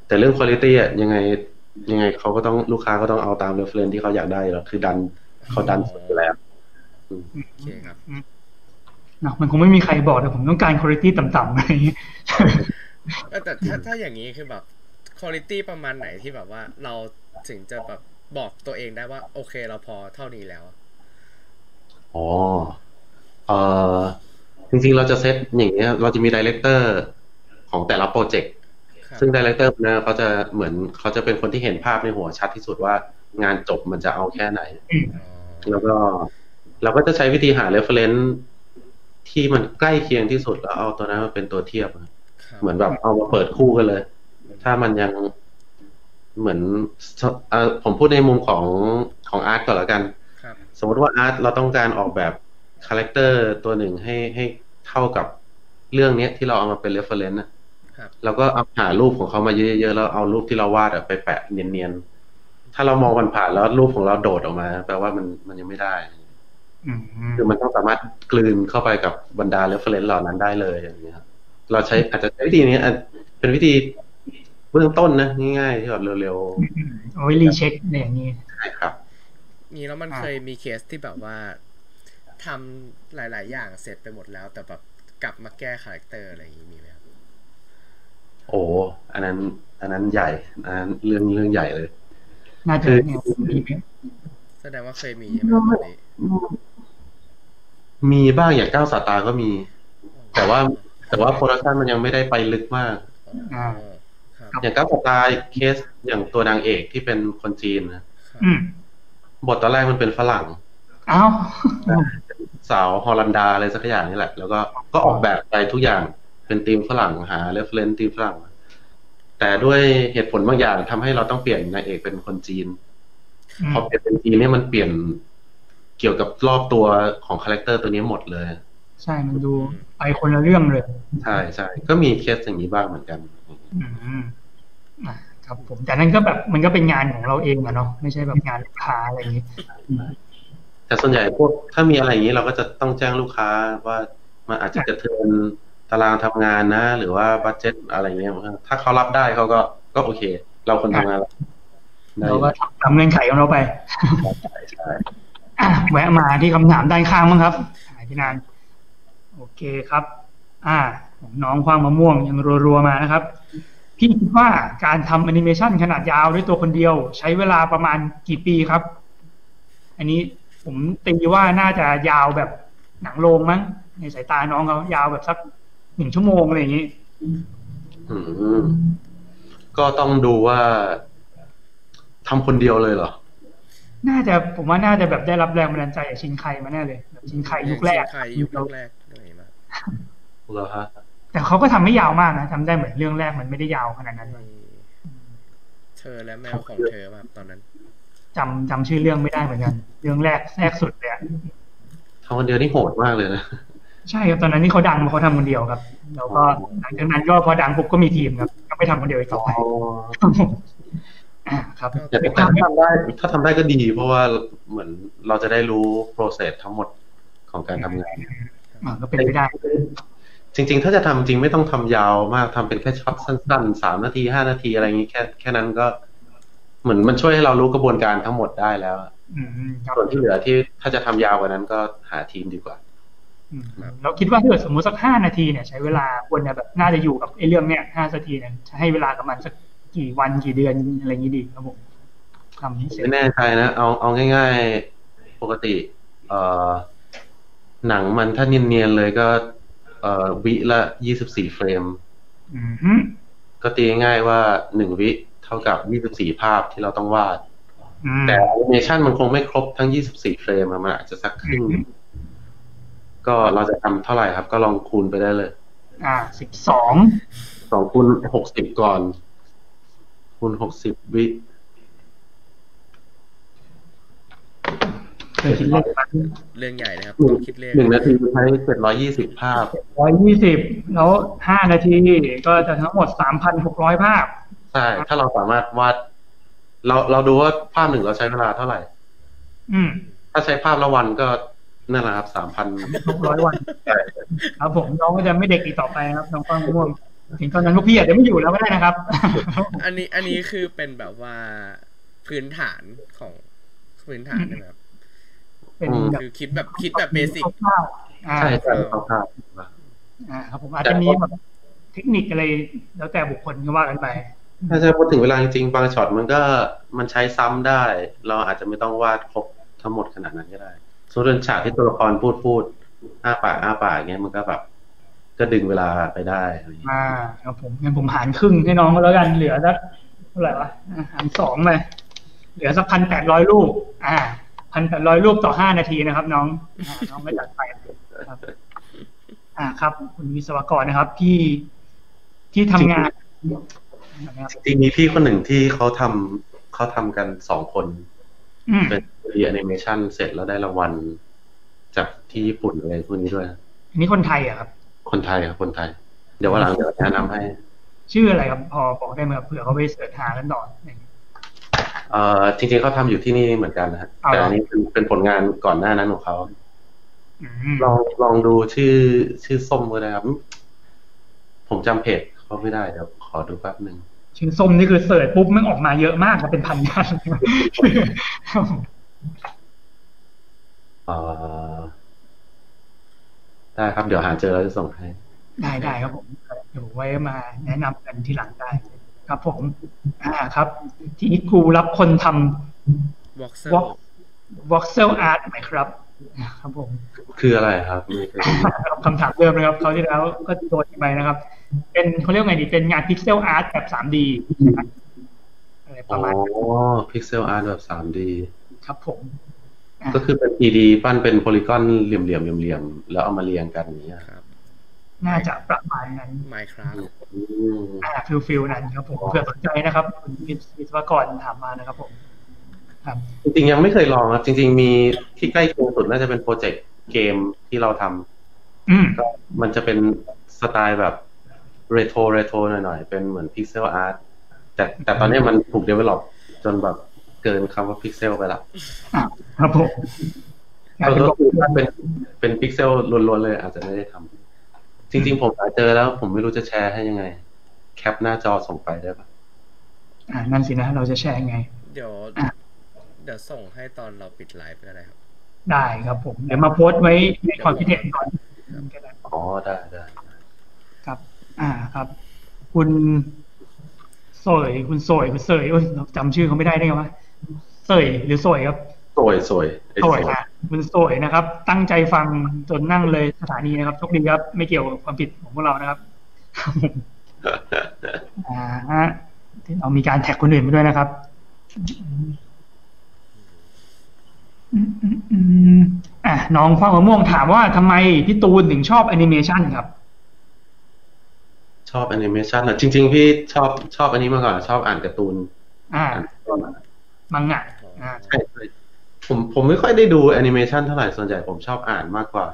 แต่เรื่องคุณภาพอะยังไง ยังไงเขาก็ต้องลูกค้าก็ต้องเอาตาม reference ที่เขาอยากได้อยู่แล้วคือดันเขาดันสุดอยู่แล้วอืมโอเคครับอืมเนาะมันคงไม่มีใครบอกแต่ผมต้องการคุณภาพต่ำๆอะไรอย่างเงี้ยเออแต่ถ้าถ้าอย่างนี้คือแบบคุณภาพประมาณไหนที่แบบว่า เราถึงจะแบบบอกตัวเองได้ว่า โอเคเราพอเท่านี้แล้วอะอ๋อเออจริงๆเราจะเซตอย่างเงี้ย เราจะมี directorของแต่ละโปรเจกต์ครับ ซึ่ง director เนี่ยเขาจะเหมือนเขาจะเป็นคนที่เห็นภาพในหัวชัดที่สุดว่างานจบมันจะเอาแค่ไหนอ๋อแล้วก็เราก็จะใช้วิธีหา reference ที่มันใกล้เคียงที่สุดแล้วเอาตัวนั้นมาเป็นตัวเทียบครับเหมือนแบบเอามาเปิดคู่กันเลย ถ้ามันยังเหมือนเอ่อผมพูดในมุมของของ art ก่อนละกันครับสมมติว่า art เราต้องการออกแบบcharacter ตัวหนึ่งให้ให้เท่ากับเรื่องเนี้ยที่เราเอามาเป็น reference นะครับ เราก็เอาหารูปของเขามาเยอะๆแล้วเอารูปที่เราวาดอะไปแปะเนียนๆ ถ้าเรามองมันผ่านแล้วรูปของเราโดดออกมา แปลว่ามันมันยังไม่ได้อืมคือมันต้องสามารถกลืนเข้าไปกับบรรดา reference เหล่านั้นได้เลยอย่างเงี้ยครับเราใช้อาจจะใช้วิธีนี้อาจเป็นวิธีเบื้องต้นนะง่ายๆที่แบบเร็วอืมอืมเอาไว้ recheck อะไรอย่างนี้ๆใช่ครับนี่แล้วมันอ่าเคยมีเคสที่แบบว่าทำหลาย ๆ อย่างเสร็จไปหมดแล้ว แต่แบบกลับมาแก้ character อะไรอย่างนี้มีไหมครับ โอ้อันนั้น อันนั้นใหญ่อันนั้นเรื่องเรื่องใหญ่เลยน่าจะคือเนี่ยมีไหมแสดงว่าเคยมีใช่ไหมครับแบบนี้มีบ้างอย่างเก้าศาสตราก็มี แต่ว่าแต่ว่า production มันยังไม่ได้ไปลึกมากอ่าครับครับอย่างเก้าศาสตราเคสอย่างตัวนางเอกที่เป็นคนจีนนะครับอืมบทตอนแรกมันเป็นฝรั่งเอ้าสาวฮอลันดาอะไรสักอย่างนี่แหละ แล้วก็ก็ออกแบบไปทุกอย่าง เป็นธีมฝรั่งหา reference ธีมฝรั่ง แต่ด้วยเหตุผลบางอย่างทำให้เราต้องเปลี่ยนนางเอกเป็นคนจีน พอเปลี่ยนเป็นจีนเนี่ยมันเปลี่ยนเกี่ยวกับรอบตัวของ character ตัวนี้หมดเลย ใช่มันดูไปคนละเรื่องเลย ใช่ใช่ก็มีเคสอย่างนี้บ้างเหมือนกัน อืมอะครับผมแต่นั่นก็แบบมันก็เป็นงานของเราเองอะเนาะไม่ใช่แบบงานลูกค้าอะไรอย่างนี้ แต่ส่วนใหญ่พวกถ้ามีอะไรอย่างนี้เราก็จะต้องแจ้งลูกค้าว่ามันอาจจะกระเทือน ตารางทำงานนะ หรือว่า budget อะไรเงี้ยถ้าเขารับได้เขาก็ก็โอเค เราคนทำงานได้เราก็ทำเงื่อนไขของเราไปใช่อะแวะมาที่คำถามด้านข้างบ้างครับหายพี่นาน โอเคครับ อ่าของน้องความมะม่วงยังรัวๆมานะครับ พี่คิดว่าการทำแอนิเมชันขนาดยาวด้วยตัวคนเดียว ใช้เวลาประมาณกี่ปีครับ อันนี้ผมตีว่าน่าจะยาวแบบหนังโรงมั้งในสายตาน้องเขายาวแบบสัก หนึ่งชั่วโมงอะไรอย่างนี้อืมก็ต้องดูว่าทำคนเดียวเลยเหรอ น่าจะผมว่าน่าจะแบบได้รับแรงบันดาลใจจากชินไคมาแน่เลยแบบชินไคยุคแรกใครยุคแรกๆอะไรมากเหรอฮะแต่เขาก็ทำไม่ยาวมากนะทำได้เหมือนเรื่องแรกมันไม่ได้ยาวขนาดนั้นเธอและแมวของเธอแบบตอนนั้นจำจำชื่อเรื่องไม่ได้เหมือนกัน เรื่องแรกแรกสุดเลยอะทำคนเดียวนี่โหดมากเลยนะ ใช่ครับตอนนั้นที่เขาดังเขาทำคนเดียวครับ แล้วก็หลังจากนั้นก็พอดังปุ๊บก็มีทีมครับก็ไปทำคนเดียวอีกต่อไปอ่าครับก็แต่ถ้าทำได้ถ้าทำได้ก็ดี เพราะว่าเหมือนเราจะได้รู้ process ทั้งหมดของการทำงานอ่าก็เป็นไปได้ จริง ๆ ถ้าจะทำจริงไม่ต้องทำยาวมากทำเป็นแค่ช็อตสั้นๆสามนาทีห้านาทีอะไรอย่างนี้แค่แค่นั้นก็เหมือนมันช่วยให้เรารู้กระบวนการทั้งหมดได้แล้วอืมครับส่วนที่เหลือที่ถ้าจะทำยาวกว่านั้นก็หาทีมดีกว่าอืม เราคิดว่าถ้าเกิดสมมุติสักห้านาทีเนี่ย ใช้เวลาควรจะแบบน่าจะอยู่กับไอ้เรื่องเนี้ยห้านาทีเนี่ยจะให้เวลากับมันสักกี่วันกี่เดือนอะไรอย่างนี้ดีครับผมทำให้เสร็จไม่แน่ใจนะเอาเอาง่าย ๆปกติ เอ่อหนังมันถ้าเนียนๆเลยก็ เอ่อวิละยี่สิบสี่เฟรมอืมฮึก็ตีง่ายๆว่าหนึ่งวิเท่ากับยี่สิบสี่ภาพที่เราต้องวาดอืมแต่แอนิเมชันมันคงไม่ครบทั้งยี่สิบสี่เฟรมอะมันอาจจะสักครึ่ง ก็เราจะทำเท่าไหร่ครับ ก็ลองคูณไปได้เลย อ่าสิบสองสองคูณหกสิบก่อน คูณหกสิบวิเคยคิดเลขมันเรื่องใหญ่นะครับหนึ่งต้องคิดเลขหนึ่งนาทีใช้เจ็ดร้อยี่สิบภาพร้อยยี่สิบแล้วห้านาทีก็จะทั้งหมดสามพันหกร้อยภาพ ใช่ ถ้าเราสามารถวาด เราเราดูว่าภาพหนึ่งเราใช้เวลาเท่าไหร่ อืม ถ้าใช้ภาพละวันก็ นั่นแหละครับสามพันหกร้อยวันครับผมน้องก็จะไม่เด็กอีกต่อไปนะครับน้องฟังม่วงถึงตอนนั้นพวกพี่อาจจะไม่อยู่แล้วก็ได้นะครับ อันนี้อันนี้คือเป็นแบบว่าพื้นฐานของพื้นฐานนะครับเป็นแบบคือคิดแบบคิดแบบเบสิกคร่าวๆอ่าใช่ใช่คร่าวอ่าครับผมอาจจะมีแบบเทคนิคอะไรแล้วแต่บุคคลก็ว่ากันไปๆถ้าจะพูดถึงเวลาจริงๆบางช็อตมันก็มันใช้ซ้ำได้ เราอาจจะไม่ต้องวาดครบทั้งหมดขนาดนั้นก็ได้ สมมติเป็นฉากที่ตัวละครพูดพูดอ้าปากอ้าปากอย่างเงี้ยมันก็แบบก็ดึงเวลาไปได้อะไรอย่างเงี้ยอ่าครับผมงั้นผมหารครึ่งให้น้องก็แล้วกันเหลือสักเท่าไหร่วะอ่าหารสองไปเหลือสักพันแปดร้อยรูป อ่าพันแปดร้อยรูปต่อห้านาทีนะครับ น้องอ่าน้องก็จัดไปครับ อ่าครับ คุณวิศวกรนะครับ ที่ที่ทำงานนะครับจริงๆมีพี่คนหนึ่งที่เขาทำเขาทำกันสองคนอืม เป็นรีแอนิเมชันเสร็จแล้วได้รางวัลจากที่ญี่ปุ่นอะไรพวกนี้ด้วย อันนี้คนไทยอะครับ คนไทยครับคนไทย เดี๋ยววันหลังเดี๋ยวแนะนำให้ ชื่ออะไรครับพอบอกได้ไหมครับเผื่อเขาไปเสิร์ชหากันต่อเอ่อจริงๆเขาทำอยู่ที่นี่เหมือนกันนะฮะเอาเหรอแต่อันนี้เป็นเป็นผลงานก่อนหน้านั้นของเขาอืมลองลองดูชื่อชื่อส้มก็ได้ครับ ผมจำเพจเขาไม่ได้เดี๋ยวขอดูแป๊บหนึ่ง ชื่อส้มนี่คือ search ปุ๊บมันออกมาเยอะมากครับเป็นพันกันเอ่อได้ครับเดี๋ยวหาเจอแล้วจะส่งให้ ได้ได้ครับผมเดี๋ยวไว้มาแนะนำกันทีหลังได้ ครับผม อ่าครับ ทีนี้ครูรับคนทำวอล์กเซอ Walk ร์ voxel art ไหมครับ ครับผม คืออะไรครับไม่เคยได้ยินคำถามเดิมเลยครับคราวที่แล้วก็โดนไปนะครับ เป็นเขาเรียกว่าไงดีเป็นงาน pixel art แบบ 3D นะครับอะไรปอ๋อระมาณนั้น pixel art แบบ 3D ครับผมอะก็คือเป็น 2D ปั้นเป็น polygon เหลี่ยมๆเหลี่ยมๆแล้วเอามาเรียงกันอย่างเงี้ยครับ น่าจะประมาณนั้น Minecraft อืมอ่าฟิล feel นั้นครับผมเผื่อสนใจนะครับคุณวิศวกรถามมานะครับผม ครับจริงๆยังไม่เคยลองครับ จริง ๆ มีที่ใกล้เคียงสุดน่าจะเป็นโปรเจกต์เกมที่เราทำอืมก็มันจะเป็นสไตล์แบบ retro retro หน่อยๆ เป็นเหมือน pixel art แต่แต่ตอนนี้มันถูก develop จนแบบเกินคำว่าพิกเซลไปละครับผมกลายเป็นก็คือถ้าเป็นเป็นพิกเซลล้วนๆเลย อาจจะไม่ได้ทำจริง ๆ ผมหาเจอแล้ว ผมไม่รู้จะแชร์ให้ยังไง cap หน้าจอส่งไปได้ปะอ่านั่นสินะเราจะแชร์ยังไง เดี๋ยวอะ เดี๋ยวส่งให้ตอนเราปิดไลฟ์ก็ได้ครับ ได้ครับผม เดี๋ยวมาโพสต์ไว้ในความคิดเห็นก่อนก็ได้อ๋อได้ได้ครับ อ่าครับ คุณโสยคุณโสยคุณเสยโอ้ยเราจำชื่อเขาไม่ได้ได้ไงวะเสยหรือโสยครับสวยสวยไอ้โสสยวยอะคุณโสยนะครับ ตั้งใจฟังจนนั่งเลยสถานีนะครับโชคดีครับ ไม่เกี่ยวกับความผิดของพวกเรานะครับอ่าฮะเรามีการ tag คนอื่นไปด้วยนะครับ อืมอืมอืมอะน้องฟังมะม่วงถามว่าทำไมพี่ตูนถึงชอบแอนิเมชันครับ ชอบแอนิเมชันอะจริง ๆ พี่ชอบชอบอันนี้มาก่อนชอบอ่านการ์ตูน อ่าอ่านการ์ตูนมามังงะอ่าใช่ใช่ผมผมไม่ค่อยได้ดูแอนิเมชันเท่าไหร่ส่วนใหญ่ผมชอบอ่านมากกว่า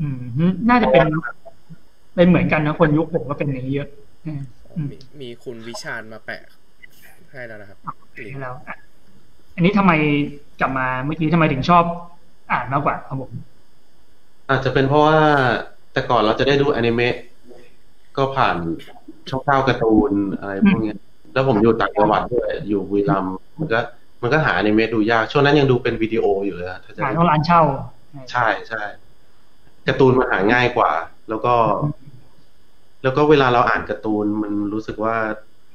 อืมฮึน่าจะเป็นเป็นเหมือนกันนะคนยุคผมก็เป็นอย่างนี้เยอะอืมอืมมีมีคุณวิชาญมาแปะให้แล้วนะครับลิงก์แล้ว อะอันนี้ทำไมกลับมาเมื่อกี้ทำไมถึงชอบอ่านมากกว่าครับผม อาจจะเป็นเพราะว่าแต่ก่อนเราจะได้ดูอนิเมะก็ผ่านช่องเก้าการ์ตูนอะไรพวกเนี้ยแล้วผมอยู่ต่างจังหวัดด้วยอยู่บุรีรัมย์มันก็ มันก็หาอนิเมะดูยากช่วงนั้นยังดูเป็นวิดีโออยู่เลยอะถ้าจะอ่านดูต้องร้านเช่า ใช่ใช่การ์ตูนมันหาง่ายกว่า แล้วก็ แล้วก็เวลาเราอ่านการ์ตูนมันรู้สึกว่า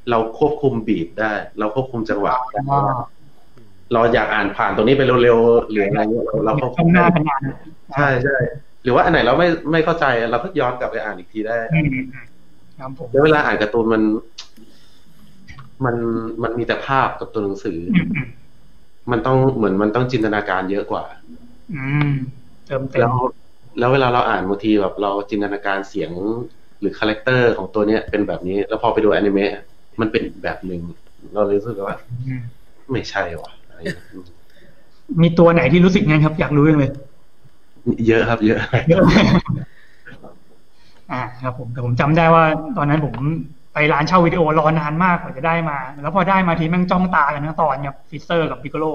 เราควบคุมบีทได้ เราควบคุมจังหวะได้อ๋อ เราอยากอ่านผ่านตรงนี้ไปเร็วๆหรืออะไรเงี้ยเราเราควบคุข้ามงหได้น้ากันนานใช่ใช่หรือว่าอันไหนเราไม่ไม่เข้าใจเราก็ย้อนกลับไปอ่านอีกทีได้อืมครับผมแล้วเวลาอ่านการ์ตูนมัน มันมันมีแต่ภาพกับตัวหนังสืออืมอืมมันต้องเหมือนมันต้องจินตนาการเยอะกว่า อืมเติมเต็แล้วแล้วเวลาเราอ่านบางทีแบบเราจินตนาการเสียงหรือ character ของตัวเนี้ยเป็นแบบนี้ แล้วพอไปดูอนิเมะมันเป็นอีกแบบหนึ่งเราเลยรู้สึกว่าอืมไม่ใช่ว่ะ อะไรอย่างเงี้ยมีตัวไหนที่รู้สึกงั้นครับ อยากรู้จังเลย เยอะครับ เยอะเยอะอ่าครับ ผมแต่ผมจำได้ว่า ตอนนั้นผมไปร้านเช่าวิดีโอรอนานมากกว่าจะได้มา แล้วพอได้มาทีแม่งจ้องตากันทั้งตอนครับฟรีเซอร์กับพิคโกโล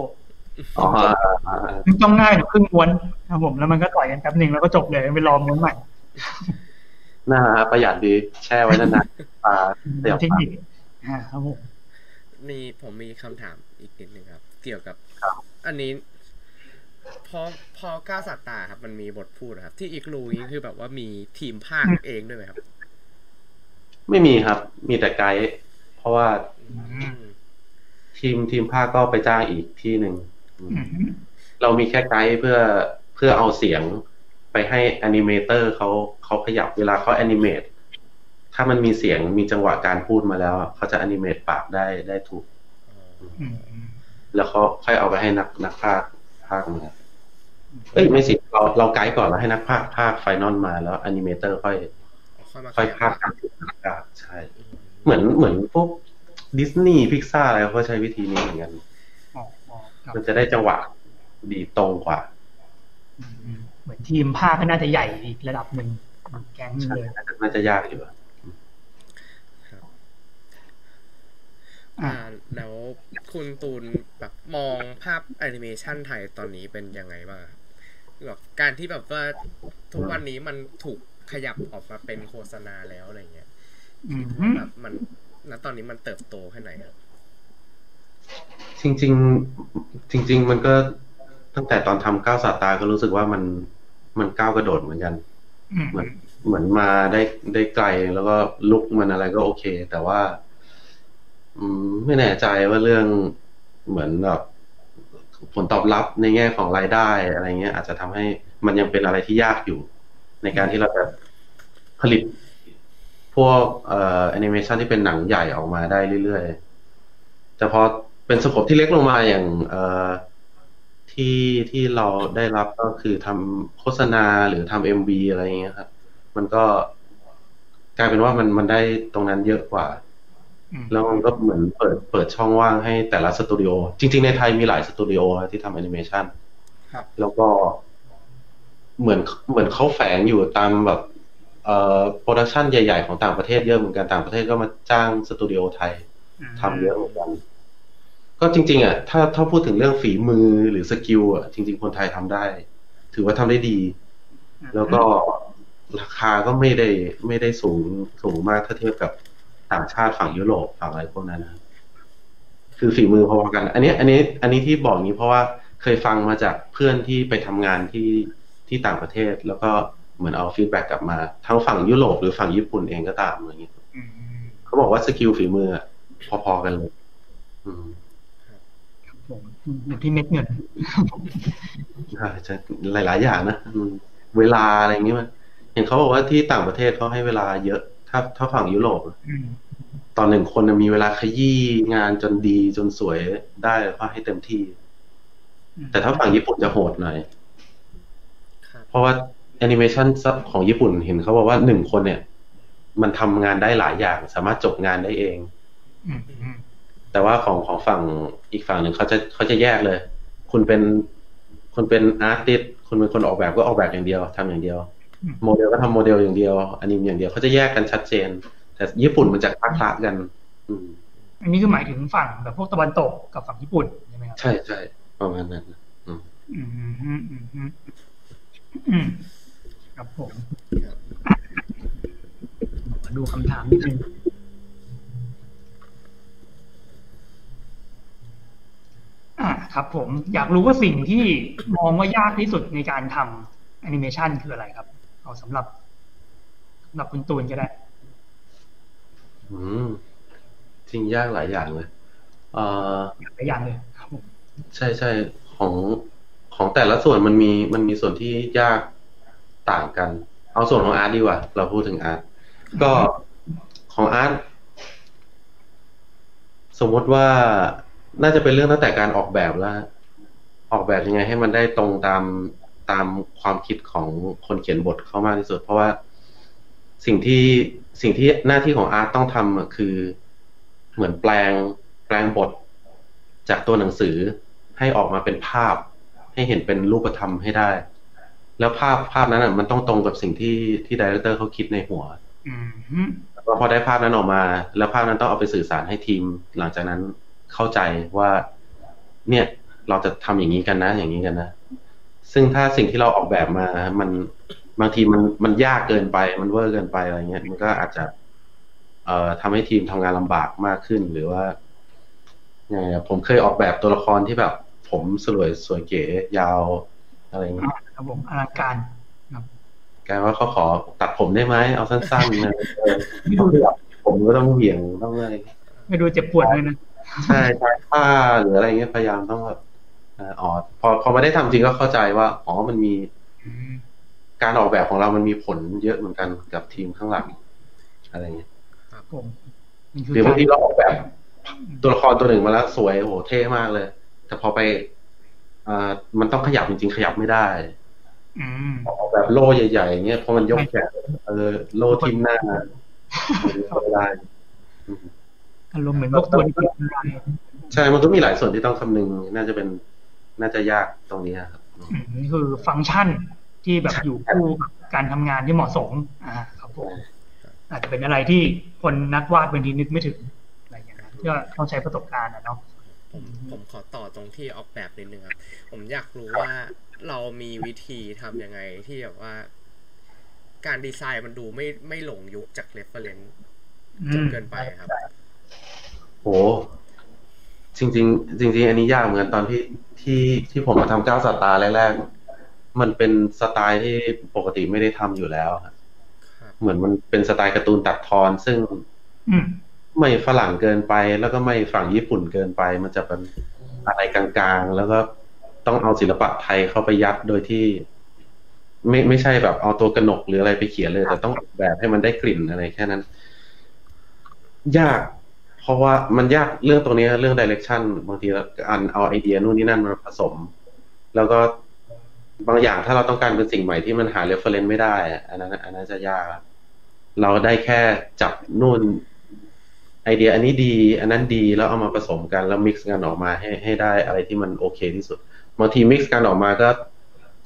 อ๋ออ่าอ่าอ่าแม่งจ้องหน้าอยู่ครึ่งม้วนครับผมแล้วมันก็ต่อยกันแป๊บหนึ่งแล้วก็จบเลยไปรอม้วนใหม่น่าประหยัดดีแช่ไว้นานๆปลาเสียบเทคปากนิคอ่าครับผมมีผมมีคำถามอีกนิดนึงครับ เกี่ยวกับครับ อันนี้ พอพอก้าวสัตตาครับ มันมีบทพูดนะครับ ที่อีกรูนี้คือแบบว่ามีทีมภาคเองด้วยไหมครับ ไม่มีครับ มีแต่ไกด์เพราะว่าอืมทีมทีมพากย์ก็ไปจ้างอีกที่หนึ่งอืมอืมเรามีแค่ไกด์เพื่อเพื่อเอาเสียงไปให้ animator เขาเขาขยับเวลาเขา animate ถ้ามันมีเสียงมีจังหวะการพูดมาแล้วเขาจะ animate ปากได้ได้ถูกอืม แล้วเขาค่อยเอาไปให้นักนักพากย์พากย์มาเอ้ยไม่สิเราเราไกด์ก่อนแล้วให้นักพากย์พากย์ final มาแล้ว animator ค่อย ค่อยมาค่อยขภาคยับตามจุดต่างๆใช่ เหมือนเหมือนพวกดิสนีย์พิกซ่าอะไรเขาก็ใช้วิธีนี้เหมือนกันอ๋ออ๋อครับมันจะได้จังหวะดีตรงกว่าอืมเหมือนทีมภาคก็น่าจะใหญ่อีกระดับหนึ่งแก๊งหนึ่งใช่เลยน่าจะน่าจะยากอยู่อะ ครับ อ่าอ่าแล้วคุณตูนแบบมองภาพแอนิเมชันไทยตอนนี้เป็นยังไงบ้างครับแบบการที่แบบว่าทุกวันนี้มันถูกขยับออกมาเป็นโฆษณาแล้วอะไรเงี้ยอืมแบบมันณตอนนี้มันเติบโตแค่ไหนครับจริง ๆ จริง ๆ มันก็ตั้งแต่ตอนทำก้าวสาตาก็รู้สึกว่ามันมันก้าวกระโดดเหมือนกันอืมเหมือนเหมือนมาได้ได้ไกลแล้วก็ลุกมันอะไรก็โอเค แต่ว่าอืม ไม่แน่ใจว่าเรื่องเหมือนแบบผลตอบรับในแง่ของรายได้อะไรเงี้ย อาจจะทำให้มันยังเป็นอะไรที่ยากอยู่ ในการที่เราจะผลิตพวกเอ่อแอนิเมชันที่เป็นหนังใหญ่ออกมาได้เรื่อยๆ แต่พอเป็นสโคปที่เล็กลงมาอย่างเอ่อที่ที่เราได้รับก็คือทำโฆษณาหรือทำเอ็มบีอะไรเงี้ยครับ มันก็กลายเป็นว่ามันมันได้ตรงนั้นเยอะกว่า แล้วมันก็เหมือนเปิดเปิดช่องว่างให้แต่ละสตูดิโอ จริง ๆ ในไทยมีหลายสตูดิโอที่ทำแอนิเมชันครับแล้วก็เหมือนเหมือนเขาแฝงอยู่ตามแบบเอ่อ production ใหญ่ ๆ ของต่างประเทศเยอะเหมือนกันต่างประเทศก็มาจ้างสตูดิโอไทยทำเยอะเหมือนกัน ก็จริง ๆ อะ ถ้าถ้าพูดถึงเรื่องฝีมือหรือ skill อะจริง ๆ คนไทยทำได้ ถือว่าทำได้ดี แล้วก็ราคาก็ไม่ได้ไม่ได้สูงสูงมากถ้าเทียบกับ ต่างชาติฝั่งยุโรปฝั่งอะไรพวกนั้นนะครับคือฝีมือพอๆกัน อันนี้ อันนี้ อันนี้ที่บอกอย่างนี้เพราะว่าเคยฟังมาจากเพื่อนที่ไปทำงานที่ที่ต่างประเทศ แล้วก็เหมือนเอา feedback กลับมา ทั้งฝั่งยุโรปหรือฝั่งญี่ปุ่นเองก็ตามอย่างนี้อืมเขาบอกว่า skill ฝีมืออะพอๆกันเลยอืมครับผมอยู่ที่เม็ดเงินใช่จะหลาย ๆ อย่างนะอืมเวลาอะไรอย่างนี้มันเห็นเขาบอกว่าที่ต่างประเทศเขาให้เวลาเยอะ ถ้าถ้าฝั่งยุโรปอืมตอนหนึ่งคนน่ะมีเวลาขยี้งานจนดีจนสวยได้ก็ให้เต็มที่ แต่ถ้าฝั่งญี่ปุ่นจะโหดหน่อยครับเพราะว่าแอนิเมชันของญี่ปุ่นเห็นเขาบอกว่าหนึ่งคนเนี่ย มันทำงานได้หลายอย่าง สามารถจบงานได้เองอืมอืมแต่ว่าของของฝั่งอีกฝั่งหนึ่งเขาจะเขาจะแยกเลย คุณเป็นคุณเป็นอาร์ติสคุณเป็นคนออกแบบก็ออกแบบอย่างเดียวทำอย่างเดียว โมเดลก็ทำโมเดลอย่างเดียวอนิมอย่างเดียวเขาจะแยกกันชัดเจน แต่ญี่ปุ่นมันจะคละๆกัน อืมอันนี้คือหมายถึงฝั่งแบบพวกตะวันตกกับฝั่งญี่ปุ่นใช่ไหมครับใช่ใช่ประมาณนั้นอืมอืมอืมอืมอืมอืมอืมครับผมขอดูคำถามนิดนึงอ่าครับ ผมอยากรู้ว่าสิ่งที่มองว่ายากที่สุดในการทำแอนิเมชันคืออะไรครับ เอาสำหรับสำหรับคุณตูนก็ได้ อืมจริงยากหลายอย่างเลยเอ่ออย่างละอย่างเลยครับผมใช่ใช่ของของแต่ละส่วนมันมีมันมีส่วนที่ยากต่างกัน เอาส่วนของอาร์ตดีกว่า เราพูดถึงอาร์ตก็ของอาร์ตสมมติว่าน่าจะเป็นเรื่องตั้งแต่การออกแบบแล้วออกแบบยังไงให้มันได้ตรงตาม ตามความคิดของคนเขียนบทเข้ามากที่สุด เพราะว่าสิ่งที่สิ่งที่หน้าที่ของอาร์ตต้องทำอะคือเหมือนแปลงแปลงบทจากตัวหนังสือให้ออกมาเป็นภาพ ให้เห็นเป็นรูปธรรมให้ได้ แล้วภาพภาพนั้นอะมันต้องตรงกับสิ่งที่ที่ director เขาคิดในหัวอืมฮึแล้วก็พอได้ภาพนั้นออกมา แล้วภาพนั้นต้องเอาไปสื่อสารให้ทีม หลังจากนั้นเข้าใจว่า เนี่ยเราจะทำอย่างนี้กันนะ อย่างนี้กันนะ ซึ่งถ้าสิ่งที่เราออกแบบมา มันบางทีมันมันยากเกินไป มันเวอร์เกินไปอะไรเงี้ย มันก็อาจจะ เอ่อทำให้ทีมทำงานลำบากมากขึ้น หรือว่ายังไงอะผมเคยออกแบบตัวละครที่แบบ ผมสวยสวยเก๋ยาวอะไรเงี้ยครับผมอลังการกลายว่าเขาขอตัดผมได้ไหมเอาสั้นๆนะเออต้องเหวี่ยงผมก็ต้องเหวี่ยงต้องอะไรไม่ดูเจ็บปวดเลยนะใช่ใช่ผ้าหรืออะไรเงี้ยพยายามต้องแบบเอ่ออ๋อพอพอมาได้ทำจริงก็เข้าใจว่า อ๋อมันมีอืมการออกแบบของเรามันมีผลเยอะเหมือนกันกับทีมข้างหลัง อะไรเงี้ยผมมันคืหรือบางทีกเราออกแบบ ตัวละครตัวหนึ่งมาแล้วสวยโอ้โหเท่มากเลย แต่พอไปอ่ามันต้องขยับจริงๆ ขยับไม่ได้อืมออกแบบโล่ใหญ่ๆอย่างเงี้ยพอมันยกแขนเออโล่ทิ่มหน้าไม่ได้อืมอารมณ์เหมือนพวกตัวที่กินได้ใช่ มันก็มีหลายส่วนที่ต้องคำนึง น่าจะเป็น น่าจะยากตรงนี้ครับอืมอืมนี่คือฟังก์ชันที่แบบอยู่คู่กับการทำงานที่เหมาะสม อ่า ครับผมอาจจะเป็นอะไรที่คนนักวาดบางทีนึกไม่ถึงอะไรอย่างนั้นก็ต้องใช้ประสบการณ์นะเนาะผมผมขอต่อตรงที่ออกแบบนิดนึงครับ ผมอยากรู้ว่าเรามีวิธีทำยังไงที่แบบว่า การดีไซน์มันดูไม่ไม่หลงยุคจาก reference อืมจนเกินไปครับ โห จริงๆจริงๆอันนี้ยากเหมือนกันตอนที่ที่ที่ผมมาทำก้าวสตาร์แรกๆ มันเป็นสไตล์ที่ปกติไม่ได้ทำอยู่แล้วครับครับเหมือนมันเป็นสไตล์การ์ตูนตัดทอน ซึ่งอืมไม่ฝรั่งเกินไป แล้วก็ไม่ฝั่งญี่ปุ่นเกินไป มันจะเป็นอะไรกลางๆ แล้วก็ต้องเอาศิลปะไทยเข้าไปยัดโดยที่ ไม่ไม่ใช่แบบเอาตัวกระหนกหรืออะไรไปเขียนเลย แต่ต้องออกแบบให้มันได้กลิ่นอะไรแค่นั้น ยากเพ เพราะว่ามันยากเรื่องตรงนี้เรื่อง direction บางทีอันเอาไอเดียนู่นนี่นั่นมาผสม แล้วก็บางอย่างถ้าเราต้องการเป็นสิ่งใหม่ที่มันหา reference ไม่ได้ อันนั้นอันนั้นจะยาก เราได้แค่จับนู่นไอเดียอันนี้ดี อันนั้นดีแล้วเอามาผสมกันแล้ว mix กันออกมาให้ให้ได้อะไรที่มันโอเคที่สุดบางที mix กันออกมาก็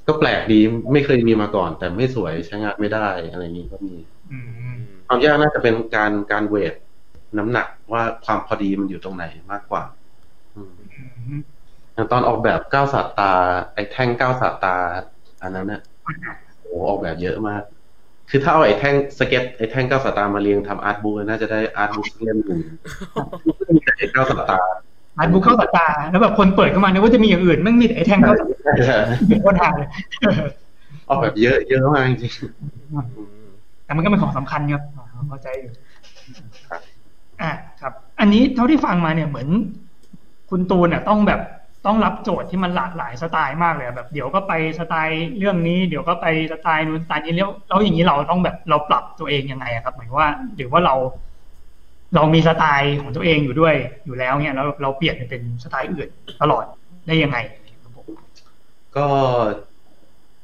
ก็แปลกดีไม่เคยมีมาก่อน แต่ไม่สวยใช้งานไม่ได้อะไรนี้ก็มีความยากน่าจะเป็นการการ weight น้ำหนักว่าความพอดีมันอยู่ตรงไหนมากกว่าอืมอืมอย่างตอนออกแบบเก้าศาสตรา ไอ้แท่งเก้าศาสตรา อันนั้นเนี่ยโอ้ออกแบบเยอะมาก คือถ้าเอาไอ้แท่งสเก็ตไอ้แท่งเก้าศาสตรามาเรียงทำ art book น่าจะได้ art book เล่มหนึ่งมีแต่ไอ้เก้าศาสตราอ่านบุ๊กเข้าตา แล้วแบบคนเปิดเข้ามาเนี่ยว่าจะมีอย่างอื่นแม่งมีแต่ไอ้แท่งเก้าศาสตราเป็นคนหาเลยออกแบบเยอะเยอะมากจริงอืมแต่มันก็เป็นของสำคัญครับอ่าเข้าใจอยู่ครับ อ่าครับ อันนี้เท่าที่ฟังมาเนี่ยเหมือน คุณตูนเนี่ยต้องแบบต้องรับโจทย์ที่มันหลากหลายสไตล์มากเลยแบบเดี๋ยวก็ไปสไตล์เรื่องนี้เดี๋ยวก็ไปสไตล์นู้นสไตล์นี้แล้วแล้วอย่างนี้เราต้องแบบเราปรับตัวเองยังไงครับ หมายว่าหรือว่าเรา เรามีสไตล์ของตัวเองอยู่ด้วยอยู่แล้วเนี่ยแล้วเราเปลี่ยนเป็นสไตล์อื่นตลอดได้ยังไงครับผมก็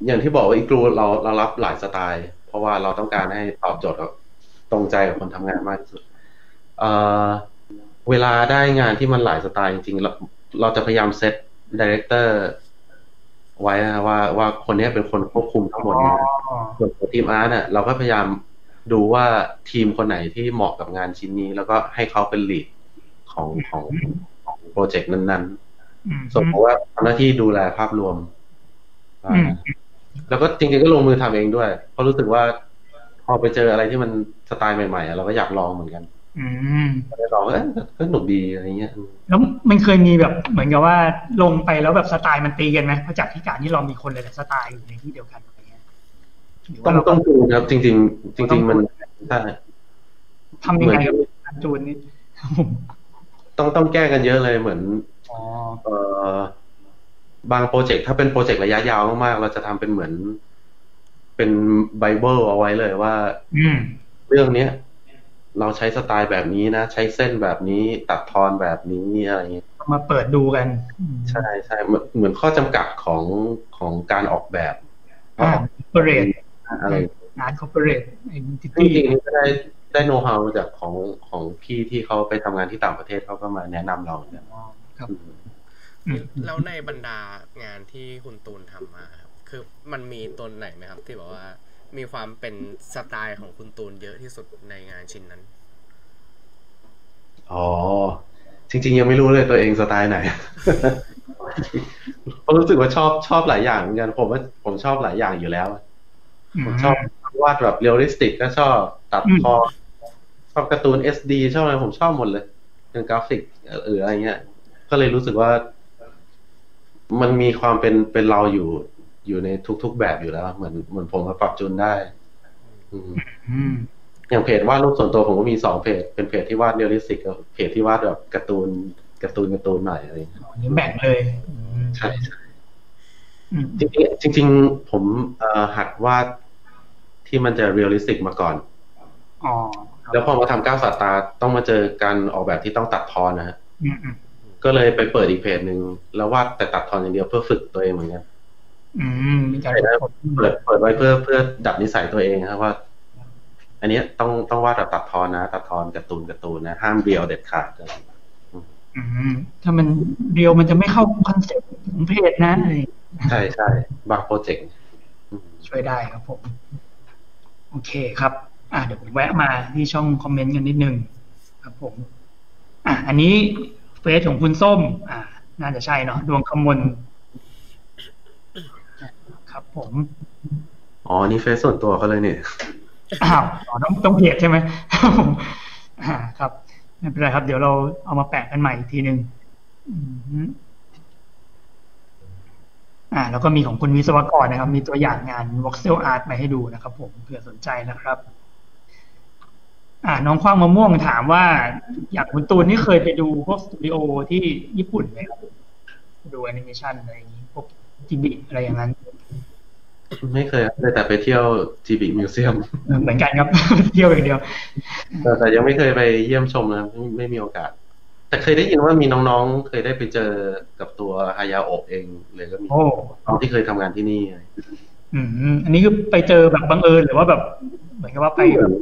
อย่างที่บอกว่าอีกรูเราเรารับหลายสไตล์ เพราะว่าเราต้องการให้ตอบโจทย์ตรงใจกับคนทำงานมากที่สุด เอ่อเวลาได้งานที่มันหลายสไตล์จริงๆเราเราจะพยายามเซตดีเรคเตอร์ไว้นะว่าว่าคนนี้เป็นคนควบคุมทั้งหมดนะอ๋อส่วนของทีมอาร์ตเนี่ยเราก็พยายามดูว่าทีมคนไหนที่เหมาะกับงานชิ้นนี้ แล้วก็ให้เขาเป็นลีดของของของโปรเจกต์นั้นๆอืมส่วนผมว่าทำหน้าที่ดูแลภาพรวมอืมแล้วก็จริงๆก็ลงมือทำเองด้วย เพราะรู้สึกว่าพอไปเจออะไรที่มันสไตล์ใหม่ๆอะเราก็อยากลองเหมือนกัน อืมก็ได้ลองเอ้ยก็หนุกดีอะไรเงี้ย แล้วมันเคยมีแบบเหมือนกับว่าลงไปแล้วแบบสไตล์มันตีกันไหมเพราะจากที่การที่เรามีคนหลายๆสไตล์อยู่ในที่เดียวกันอะไรเงี้ยหรือต้อว่างเราต้องดูนะครับ จริง ๆ จริง ๆ มันใช่ทำยังไงกับการจูนนี่ต้องต้องแก้กันเยอะเลยเหมือนอ๋อเอ่อบางโปรเจกต์ถ้าเป็นโปรเจกต์ระยะยาวมากๆเราจะทำเป็นเหมือน เป็นไบเบิลเอาไว้เลยว่าอืมเรื่องเนี้ย เราใช้สไตล์แบบนี้นะ ใช้เส้นแบบนี้ตัดทอนแบบนี้อะไรเงี้ยมาเปิดดูกัน ใช่ใช่เหมือนเหมือนข้อจำกัดของของการออกแบบอ่า corporate อะไรงาน corporate identity จริงๆก็ได้ได้โน้ตฮาวจากของของพี่ที่เขาไปทำงานที่ต่างประเทศเขาก็มาแนะนำเราเนี่ยครับอืมอืมแล้วในบรรดางานที่คุณตูนทำมาครับคือมันมีตัวไหนไหมครับ ที่บอกว่า มีความเป็นสไตล์ของคุณตูนเยอะที่สุดในงานชิ้นนั้น อ๋อ จริง ๆ ยังไม่รู้เลยตัวเองสไตล์ไหนเพราะรู้สึกว่าชอบชอบหลายอย่างเหมือนกันผมว่าผมชอบหลายอย่างอยู่แล้ว ผมชอบวาดแบบ realistic ก็ชอบตัดทอนชอบการ์ตูน SD ชอบอะไรผมชอบหมดเลยเป็นกราฟิกเอออะไรเงี้ย ก็เลยรู้สึกว่า มันมีความเป็นเป็นเราอยู่ อยู่ในทุก ๆ แบบอยู่แล้ว เหมือนเหมือนผมมาปรับจูนได้อืมอืมอย่างเพจวาดรูปส่วนตัวผมก็มีสองเพจ เป็นเพจที่วาด realistic กับเพจที่วาดแบบการ์ตูนการ์ตูนการ์ตูนหน่อยอะไรอย่างเงี้ยอันนี้แบ่งเลยอืมใช่ใช่อืมจริงๆจริงๆผมเอ่อหัดวาดที่มันจะ realistic มาก่อนอ๋อแล้วพอมาทำก้าวสาตาต้องมาเจอการออกแบบที่ต้องตัดทอนนะฮะอืมอืมก็เลยไปเปิดอีกเพจหนึ่งแล้ววาดแต่ตัดทอนอย่างเดียวเพื่อฝึกตัวเองเหมือนกัน อืมมีการกดเปิดเปิดไว้เพื่อเพื่อดัดนิสัยตัวเองครับว่า อันเนี้ยต้องต้องวาดแบบตัดทอนนะ ตัดทอนการ์ตูนการ์ตูนนะ ห้าม real เด็ดขาดเลยอืมถ้ามัน real มันจะไม่เข้าคอนเซ็ปต์ของเพจนะอะไรใช่ใช่บางโปรเจกต์อืมช่วยได้ครับผม โอเคครับ อะเดี๋ยวผมแวะมาที่ช่องคอมเมนต์กันนิดนึงครับผม อะอันนี้เฟซของคุณส้ม อ่า น่าจะใช่เนาะดวงคำมลครับ ผมอ๋อนี่เฟซส่วนตัวเขาเลยเนี่ยอ้าวอ๋อต้องต้องเพจใช่ไหมครับผมอ่าครับไม่เป็นไรครับ เดี๋ยวเราเอามาแปะกันใหม่อีกทีหนึ่งอืมอ่า แล้วก็มีของคุณวิศวกรนะครับ มีตัวอย่างงาน voxel art มาให้ดูนะครับ ผมเผื่อสนใจนะครับ อ่า น้องคว้างมะม่วงถามว่า อย่างคุณตูนนี่เคยไปดูพวกสตูดิโอที่ญี่ปุ่นไหมครับดูแอนิเมชันอะไรอย่างนี้พวกจิบิอะไรอย่างนั้น ไม่เคยครับเลยแต่ไปเที่ยวจีบีมิวเซียมเหมือนกันครับ เที่ยวอย่างเดียว แต่แต่ยังไม่เคยไปเยี่ยมชมนะครับไม่ไม่มีโอกาส แต่เคยได้ยินว่ามีน้องๆ เคยได้ไปเจอกับตัวฮายาโอะเองเลยก็มีโอ้น้องที่เคยทำงานที่นี่อืมอันนี้คือไปเจอแบบบังเอิญหรือว่าแบบ เหมือนกับว่าไปเหมือน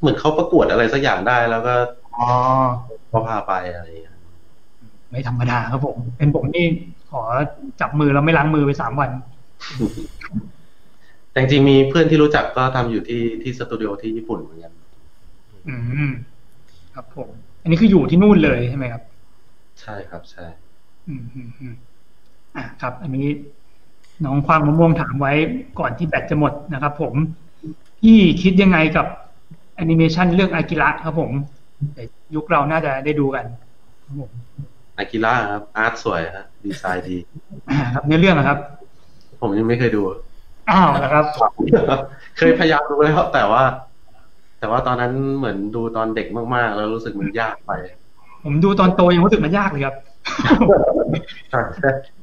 เหมือนเขาประกวดอะไรสักอย่างได้แล้วก็อ๋อเขาพาไปอะไรอย่างเงี้ยไม่ธรรมดาครับผม เป็นผมนี่ขอจับมือแล้วไม่ล้างมือไปสามวัน แต่จริงๆมีเพื่อนที่รู้จักก็ทำอยู่ที่ที่สตูดิโอที่ญี่ปุ่นเหมือนกันอืมครับผม อันนี้คืออยู่ที่นู่นเลยใช่ไหมครับ ใช่ครับใช่ อืมอืมอืมอะครับ อันนี้น้องควางมะม่วงถามไว้ก่อนที่แบตจะหมดนะครับผม พี่คิดยังไงกับแอนิเมชันเรื่องอากิระครับผมเดี๋ยวยุคเราน่าจะได้ดูกันครับผมอากิระครับอาร์ตสวยฮะดีไซน์ดีอ่าครับเนื้อเรื่องนะครับ ผมยังไม่เคยดู อ้าวนะครับ เคยพยายามดูแล้วแต่ว่า แต่ว่าตอนนั้นเหมือนดูตอนเด็กมากๆ แล้วรู้สึกมันยากไป ผมดูตอนโตยังรู้สึกมันยากเลยครับ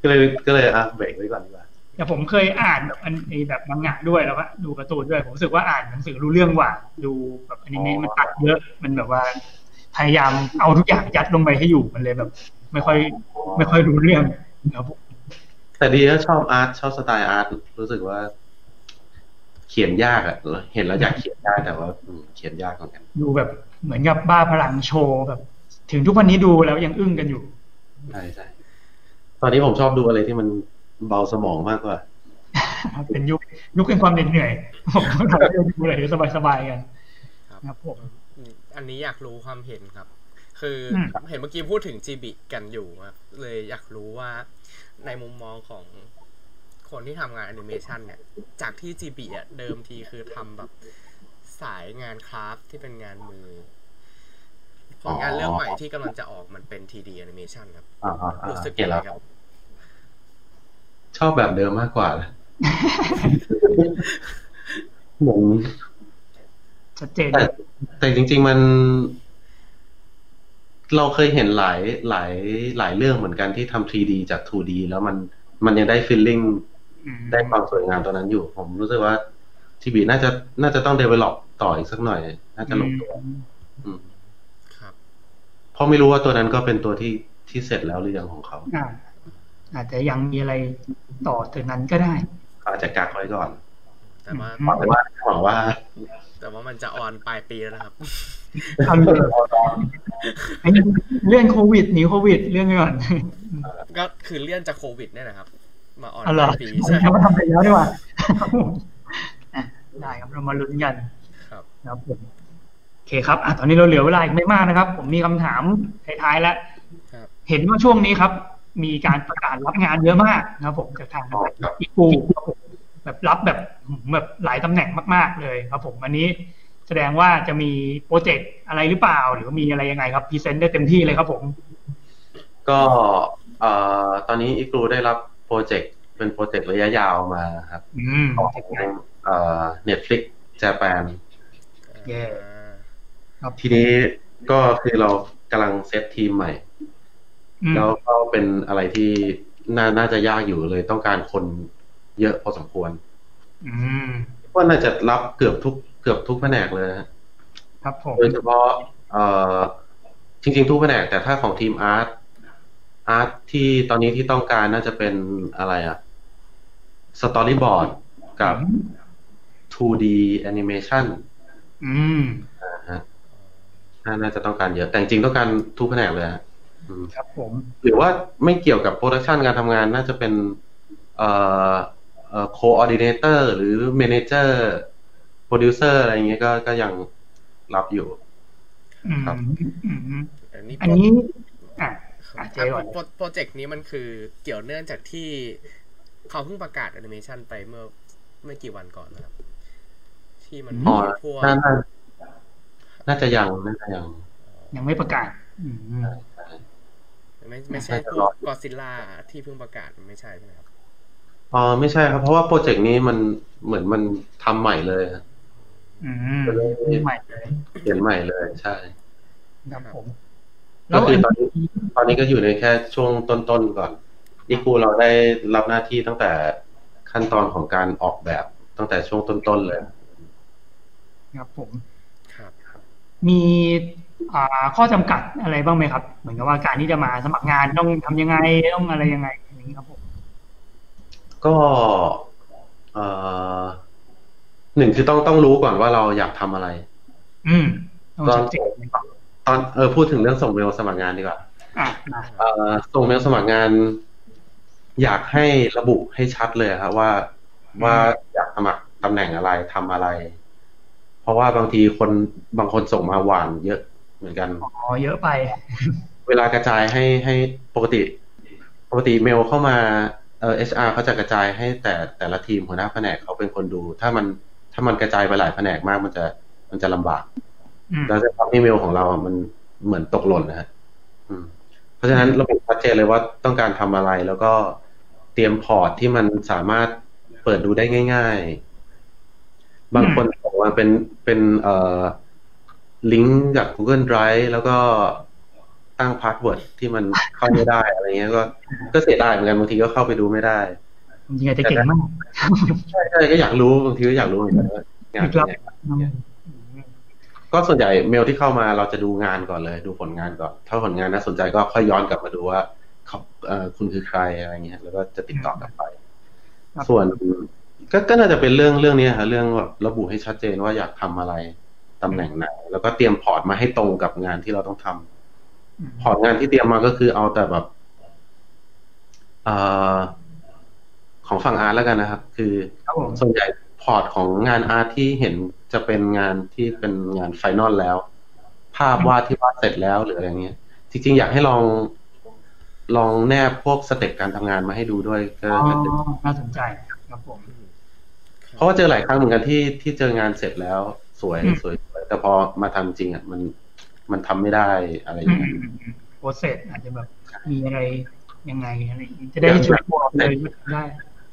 ก็เลยก็เลยอะเบรกไว้ก่อนดีกว่าแต่ผมเคยอ่านแบบอันไอ้แบบมังงะด้วยแล้วก็ดูการ์ตูนด้วยผมรู้สึกว่าอ่านหนังสือรู้เรื่องกว่า ดูแบบอนิเมะมันตัดเยอะมันแบบว่า พยายามเอาทุกอย่างยัดลงไปให้อยู่มันเลยแบบ ไม่ค่อย ไม่ค่อยรู้เรื่องครับผม แต่ดีนะชอบอาร์ตชอบสไตล์อาร์ตรู้สึกว่า เขียนยากอะเห็นแล้วอยากเขียนได้แต่ว่าอืมเขียนยากเหมือนกันดูแบบเหมือนกับบ้าพลังโชว์แบบ ถึงทุกวันนี้ดูแล้วยังอึ้งกันอยู่ใช่ใช่ตอนนี้ผมชอบดูอะไรที่มันเบาสมองมากกว่า เป็นยุคยุคแห่งความเหน็ดเหนื่อยผมต้องทำให้ดูอะไรสบายๆกันครับครับผมอันนี้อยากรู้ความเห็นครับ คืออมเห็นเมื่อกี้พูดถึงจีบิกันอยู่ครับเลยอยากรู้ว่า ในมุมมองของคนที่ทำงานแอนิเมชันเนี่ย จากที่จีบิอะเดิมทีคือทำแบบสายงาน craft ที่เป็นงานมือผลงานเรื่องใหม่ที่กำลังจะออกมันเป็น 2D animation ครับอ่าอ่าอ่ารู้สึกเห็ยันงไงแล้วครับ ชอบแบบเดิมมากกว่านะเหมือนชัดเจนแต่แต่จริง ๆ มัน เราเคยเห็นหลายหลายหลายเรื่องเหมือนกันที่ทำ 3D จาก 2D แล้วมันมันยังได้ feeling อืมได้ความสวยงามตัวนั้นอยู่ ผมรู้สึกว่าทีบีน่าจะน่าจะต้อง develop ต่ออีกสักหน่อย น่าจะลงตัวอืมอืมครับเพราะไม่รู้ว่าตัวนั้นก็เป็นตัวที่ที่เสร็จแล้วหรือยังของเขาอ่าอาจจะยังมีอะไรต่อจากนั้นก็ได้อาจจะกักไว้ก่อน แต่ว่าอืมหวังว่าหวังว่า แต่ว่ามันจะออนปลายปีแล้วนะครับ เอาเลยไอ้เรื่องโควิดหนีโควิดเรื่องไปก่อนก็คือเลื่อนจากโควิดเนี่ยนะครับ มาออนเอาปเหรอลายปีใช่เขามาทำไปแล้วดีกว่าอะได้ครับเรามาลุ้นกัน ครับครับผมโอเคครับอะตอนนี้เราเหลือเวลาอีกไม่มากนะครับ ผมมีคำถามท้ายๆแล้วครับเห็นว่าช่วงนี้ครับ มีการประกาศรับงานเยอะมากนะครับ ผมจากทางอ๋อครับอีกูครับผมแบบรับแบบแบบหลายตำแหน่งมาก ๆเลยครับ ผมอันนี้ แสดงว่าจะมีโปรเจกต์อะไรหรือเปล่า หรือว่ามีอะไรยังไงครับ present ได้เต็มที่เลยครับผม ก็เอ่อตอนนี้ Igloo ได้รับโปรเจกต์เป็นโปรเจกต์ระยะยาวมาครับอืมของเอ่อ Netflix Japan เย่ครับทีนี้ก็คือเรากำลังเซตทีมใหม่อืมแล้วก็เป็นอะไรที่น่าน่าจะยากอยู่เลยต้องการคนเยอะพอสมควรอืมว่าน่าจะรับเกือบทุก เกือบทุกแผนกเลยนะฮะครับผมโดยเฉพาะเอ่อจริง ๆ ทุกแผนกแต่ถ้าของทีมอาร์ตart ที่ตอนนี้ที่ต้องการน่าจะเป็นอะไรอะ storyboard กับ 2D animation อืมนะฮะน่าน่าจะต้องการเยอะ แต่จริงๆต้องการทุกแผนกเลยฮะอืมครับผม หรือว่าไม่เกี่ยวกับ production การทำงานน่าจะเป็น เอ่อเอ่อ coordinator หรือ manager producer อะไรอย่างเงี้ยก็ก็ยังรับอยู่อืมครับอืมอืมอันนี้อันนี้อะอะเจ๊ก่อนโปรโปรเจกต์นี้มันคือเกี่ยวเนื่องจากที่เขาเพิ่งประกาศแอนิเมชันไปเมื่อไม่กี่วันก่อนนะครับ ที่มันอ๋มีอพวกน่าน่าน่าจะยังน่าจะยังยังไม่ประกาศอืมไม่ไม่ใช่น่าจะพวรอกกอซิล่าที่เพิ่งประกาศไม่ใช่ใช่ไหมครับอ๋อไม่ใช่ครับ เพราะว่าโปรเจกต์นี้มันเหมือนมันทำใหม่เลย ฮะอืมใหม่เลยเขียนใหม่เลยใช่ครับผมก็คือตอนนี้ตอนนี้ก็อยู่ในแค่ช่วงต้นๆก่อนออีกูเราได้รับหน้าที่ตั้งแต่ขั้นตอนของการออกแบบตั้งแต่ช่วงต้นๆเลยครับผมครับมีอ่าข้อจำกัดอะไรบ้างไหมครับ เหมือนกับว่าการที่จะมาสมัครงานต้องทำยังไงต้องอะไรยังไงอย่างนี้ครับผมก็เอ่อ หนึ่งคือต้องต้องรู้ก่อนว่าเราอยากทำอะไร อืมต้องชัดเจนก่อนตอนเออพูดถึงเรื่องส่งเมลสมัครงานดีกว่าอะมาเอ่อส่งเมลสมัครงาน อยากให้ระบุให้ชัดเลยครับว่า ว่าอยากสมัครตำแหน่งอะไรทำอะไร เพราะว่าบางทีคนบางคนส่งมาหวานเยอะเหมือนกันอ๋อเยอะไป เวลากระจายให้ให้ปกติ ปกติเมลเข้ามาเอ่อ HR เขาจะกระจายให้แต่แต่ละทีมหัวหน้าแผนกเขาเป็นคนดู ถ้ามัน ถ้ามันกระจายไปหลายแผนกมากมันจะมันจะลำบากอืมแล้วจะทำให้เมลของเราอะมันเหมือนตกหล่นนะฮะอืมเพราะฉะนั้นระบุชัดเจนเลยว่าต้องการทำอะไรแล้วก็เตรียมพอร์ตที่มันสามารถเปิดดูได้ง่าย ๆ บางคนบอกว่าเป็นเป็นเอ่อลิงก์จาก Google Drive แล้วก็ตั้ง password ที่มันเข้าไม่ได้อะไรเงี้ยก็ก็เสียดายเหมือนกันบางทีก็เข้าไปดูไม่ได้ จริงๆอาจจะเก่งมากใช่ใช่ก็อยากรู้บางทีก็อยากรู้เหมือนกันว่างานอีกเป็นรอบไงก็ส่วนใหญ่เมลที่เข้ามาเราจะดูงานก่อนเลย ดูผลงานก่อน ถ้าผลงานน่าสนใจก็ค่อยย้อนกลับมาดูว่าเขาเอ่อคุณคือใครอะไรเงี้ยแล้วก็จะติดต่อกลับไปครับส่วนก็ก็น่าจะเป็นเรื่องเรื่องนี้ครับเรื่องแบบระบุให้ชัดเจนว่าอยากทำอะไรตำแหน่งไหนแล้วก็เตรียม port มาให้ตรงกับงานที่เราต้องทำอืม port งานที่เตรียมมาก็คือเอาแต่แบบเอ่อ ของฝั่ง art แล้วกันนะครับ คือครับผมส่วนใหญ่ port ของงาน art ที่เห็นจะเป็นงานที่เป็นงาน final แล้ว ภาพวาดที่วาดเสร็จแล้วหรืออะไรเงี้ย จริง ๆ อยากให้ลองลองแนบพวก step การทำงานมาให้ดูด้วยก็อ๋อก็จะน่าสนใจครับผมอืมเพราะว่าเจอหลายครั้งเหมือนกันที่ที่เจองานเสร็จแล้วสวยอืมสวยสวยแต่พอมาทำจริงอะมันมันทำไม่ได้อะไรออืย่างมเงี้ยโปรเซสอาจจะแบบมีอะไรยังไงอะไรอย่างงี้จะได้ช่วยตัวเลยได้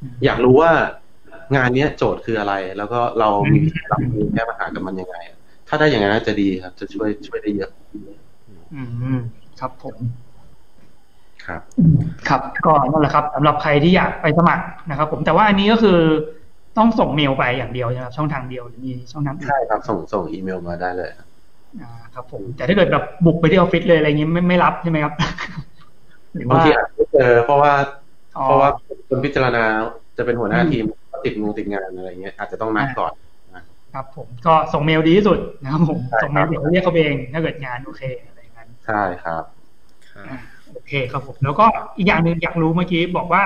อืมอยากรู้ว่างานเนี้ยโจทย์คืออะไร แล้วก็เรามีวิธีรับมือแก้ปัญหากับมันยังไงอะถ้าได้อย่างนั้นน่าจะดีครับ จะช่วยช่วยได้เยอะ อืมครับผมครับ ครับก็นั่นแหละครับสำหรับใครที่อยากไปสมัครนะครับ ผมแต่ว่าอันนี้ก็คือต้องส่งเมลไปอย่างเดียวใช่ไหมครับ ช่องทางเดียวหรือมีช่องทางอื่นใช่ครับ ส่งส่งอีเมลมาได้เลยครับอ่าครับ ผม แต่ถ้าเกิดแบบบุกไปที่ออฟฟิศเลยอะไรเงี้ยไม่ไม่รับใช่ไหมครับหรือบางว่าทีอาจจะไม่เจอเพราะว่าอ๋อเพราะว่า คนพิจารณาจะเป็นหัวหน้าอืมทีมก็ติดงงติดงานอะไรเงี้ยอาจจะต้องนัดก่อนครับผมก็ส่งเมลดีที่สุดนะครับผมใช่ครับส่งเมลเดี๋ยวเขาเรียกเขาเองถ้าเกิดงานโอเคอะไรอย่างนั้นใช่ครับครับอ่าโอเคครับผมแล้วก็อีกอย่างหนึ่งอยากรู้เมื่อกี้บอกว่า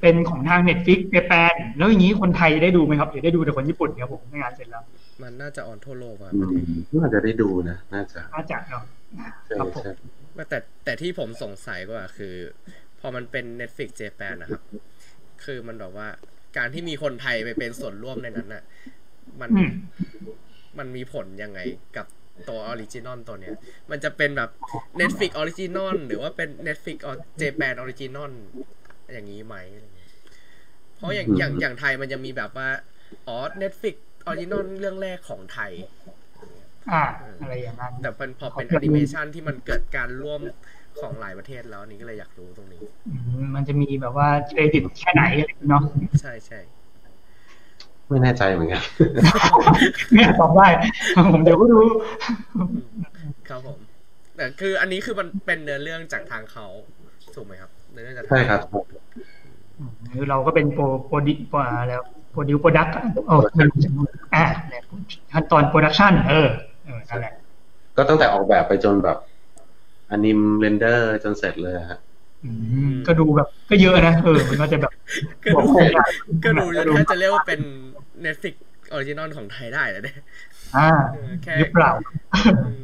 เป็นของทาง Netflix เจแปนแล้วอย่างนี้คนไทยได้ดูไหมครับหรือได้ดูแต่คนญี่ปุ่นครับผมในงานเสร็จแล้ว มันน่าจะออนทั่วโลกอะอืมน่าจะได้ดูนะน่าจะน่าจะเนาะใช่ครับผมใช่แต่แต่ที่ผมสงสัยกว่าคือพ อมันเป็น Netflix Japan นะครับ คือมันแบบว่า การที่มีคนไทยไปเป็นส่วนร่วมในนั้นน่ะ มันอืมมันมีผลยังไงกับตัว original ตัวเนี้ย มันจะเป็นแบบ Netflix ออริจินอลหรือว่าเป็น Netflix Japan ออริจินอลอย่างนี้ไหมอะไรเงี้ยเพราะอย่างอย่างอย่างไทยมันจะมีแบบว่า อ๋อ Netflix ออริจินอลเรื่องแรกของไทยอ่าอะไรอย่างนั้นแต่เป็นพอเป็นขแออบคุณนิเมชันที่มันเกิดการร่วม ของหลายประเทศแล้วอันนี้ก็เลยอยากรู้ตรงนี้อืมมันจะมีแบบว่าเครดิตแค่ไหนอะไรอย่างงี้เนาะใช่ใช่ไม่แน่ใจเหมือนกันเนี่ยตอบได้ผมเดี๋ยวก็รู้ครับผมแต่คืออันนี้คือมันเป็นเนื้อเรื่องจากทางเขาถูกไหมครับเนื้อเรื่องจากทางใช่ครับอืมคือเราก็เป็นโปรโปรดิโปรแล้วโปรดิวโปรดักโอ้ไม่รู้จักอ่าเนี่ยขั้นตอนโปรดักชันเออเออนั่นแหละก็ตั้งแต่ออกแบบไปจนแบบ อนิมเรนเดอร์จนเสร็จเลยฮะอืมก็ดูแบบ ก็เยอะนะเออมันก็จะแบบก็บอกดูโครงการก็ดูถ้าจะเรียกว่าเป็น Netflix ออริจินอลของไทยได้เหรอเนี่ยอ่าเออแค่หรือเปล่าอืม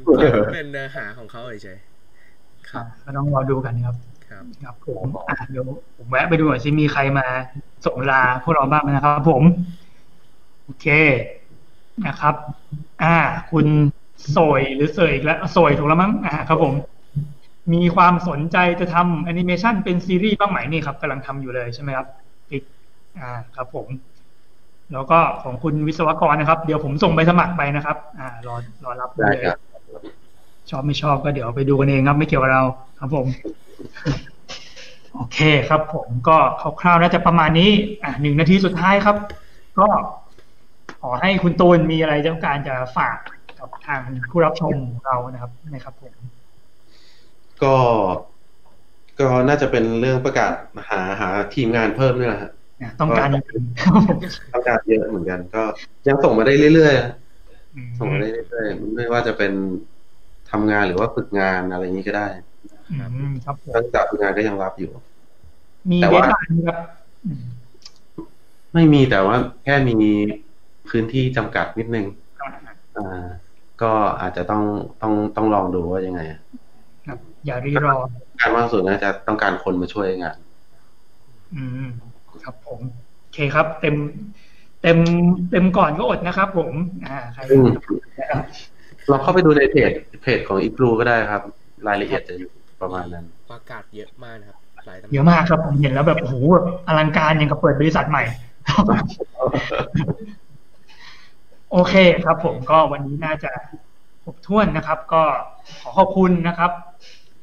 เป็นเนื้อหาของเขาเฉยๆครัอ่าบก็ต้องรอดูกันนะครับครับ ครับผมอะเดี๋ยวผมแวะไปดูหน่อยสิมีใครมาส่งลาพวกเราบ้างไหมนะครับผม โอเคนะครับ อ่า คุณโสยหรือเสยอีกแล้วโสยถูกแล้วมั้งอ่าครับผม มีความสนใจจะทำแอนิเมชันเป็นซีรีส์บ้างไหมนี่ครับกำลังทำอยู่เลยใช่ไหมครับอีกอ่าครับผม แล้วก็ของคุณวิศวกรนะครับ เดี๋ยวผมส่งไปสมัครไปนะครับ อ่ารอรอรับได้เลยครับชอบไม่ชอบก็เดี๋ยวไปดูกันเองครับ ไม่เกี่ยวกับเราครับผม โอเคครับผมก็คร่าวๆน่าจะประมาณนี้ อะหนึ่งนาทีสุดท้ายครับ ก็ขอให้คุณตูนมีอะไรต้องการจะฝากกับทางผู้รับชมเรานะครับนะครับผม ก็ก็น่าจะเป็นเรื่องประกาศหาหาทีมงานเพิ่มนี่แหละฮะอะต้องการจริงๆครับผมต้องการเยอะเหมือนกัน ก็ยังส่งมาได้เรื่อยๆฮะอืมส่งมาได้เรื่อยๆไม่ว่าจะเป็นทำงานหรือว่าฝึกงานอะไรอย่างนี้ก็ได้อืมครับผมเรื่องจากฝึกงานก็ยังรับอยู่ มีแต่เดว่าทไลน์ไหมครับอืมไม่มีแต่ว่าแค่มีพื้นที่จำกัดนิดนึงอ่าก็อาจจะต้องต้องต้องลองดูว่ายังไงครับ อย่ารีรอการมากสุดน่าจะต้องการคนมาช่วยงาน อืม ครับผมโอเคครับ เต็ม เต็ม เต็มก่อนก็อดนะครับ ผม อ่าใครอืมนะครับเราเข้าไปดูในเพจเพจของอีกรูก็ได้ครับ รายละเอียดจะอยู่ประมาณนั้น ประกาศเยอะมากนะครับหลายตำแหน่งเยอะมากครับผมเห็นแล้วแบบโอ้โหแบบอลังการอย่างกับเปิดบริษัทใหม่ โอเคครับ ผมก็วันนี้น่าจะครบถ้วนนะครับ ก็ขอขอบคุณนะครับ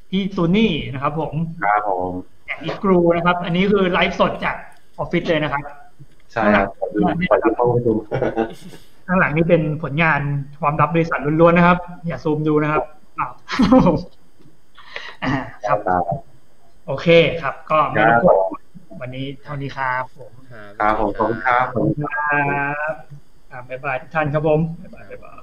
พี่ตูนี่นะครับ ผมครับผมแอนอีกรูนะครับ อันนี้คือไลฟ์สดจากออฟฟิศเลยนะครับ ใช่ครับขอดูขอดูเข้าไปดูข้างหลังนี่เป็นผลงานความลับบริษัทล้วนๆนะครับ อย่าซูมดูนะครับอ้าวอ่าครับโอเคครับ ก็ไม่รบกวนวันนี้เท่านี้ครับผมครับผมขอบคุณครับผมครับอ่าบ๊ายบายทุกท่านครับผมบ๊ายบาย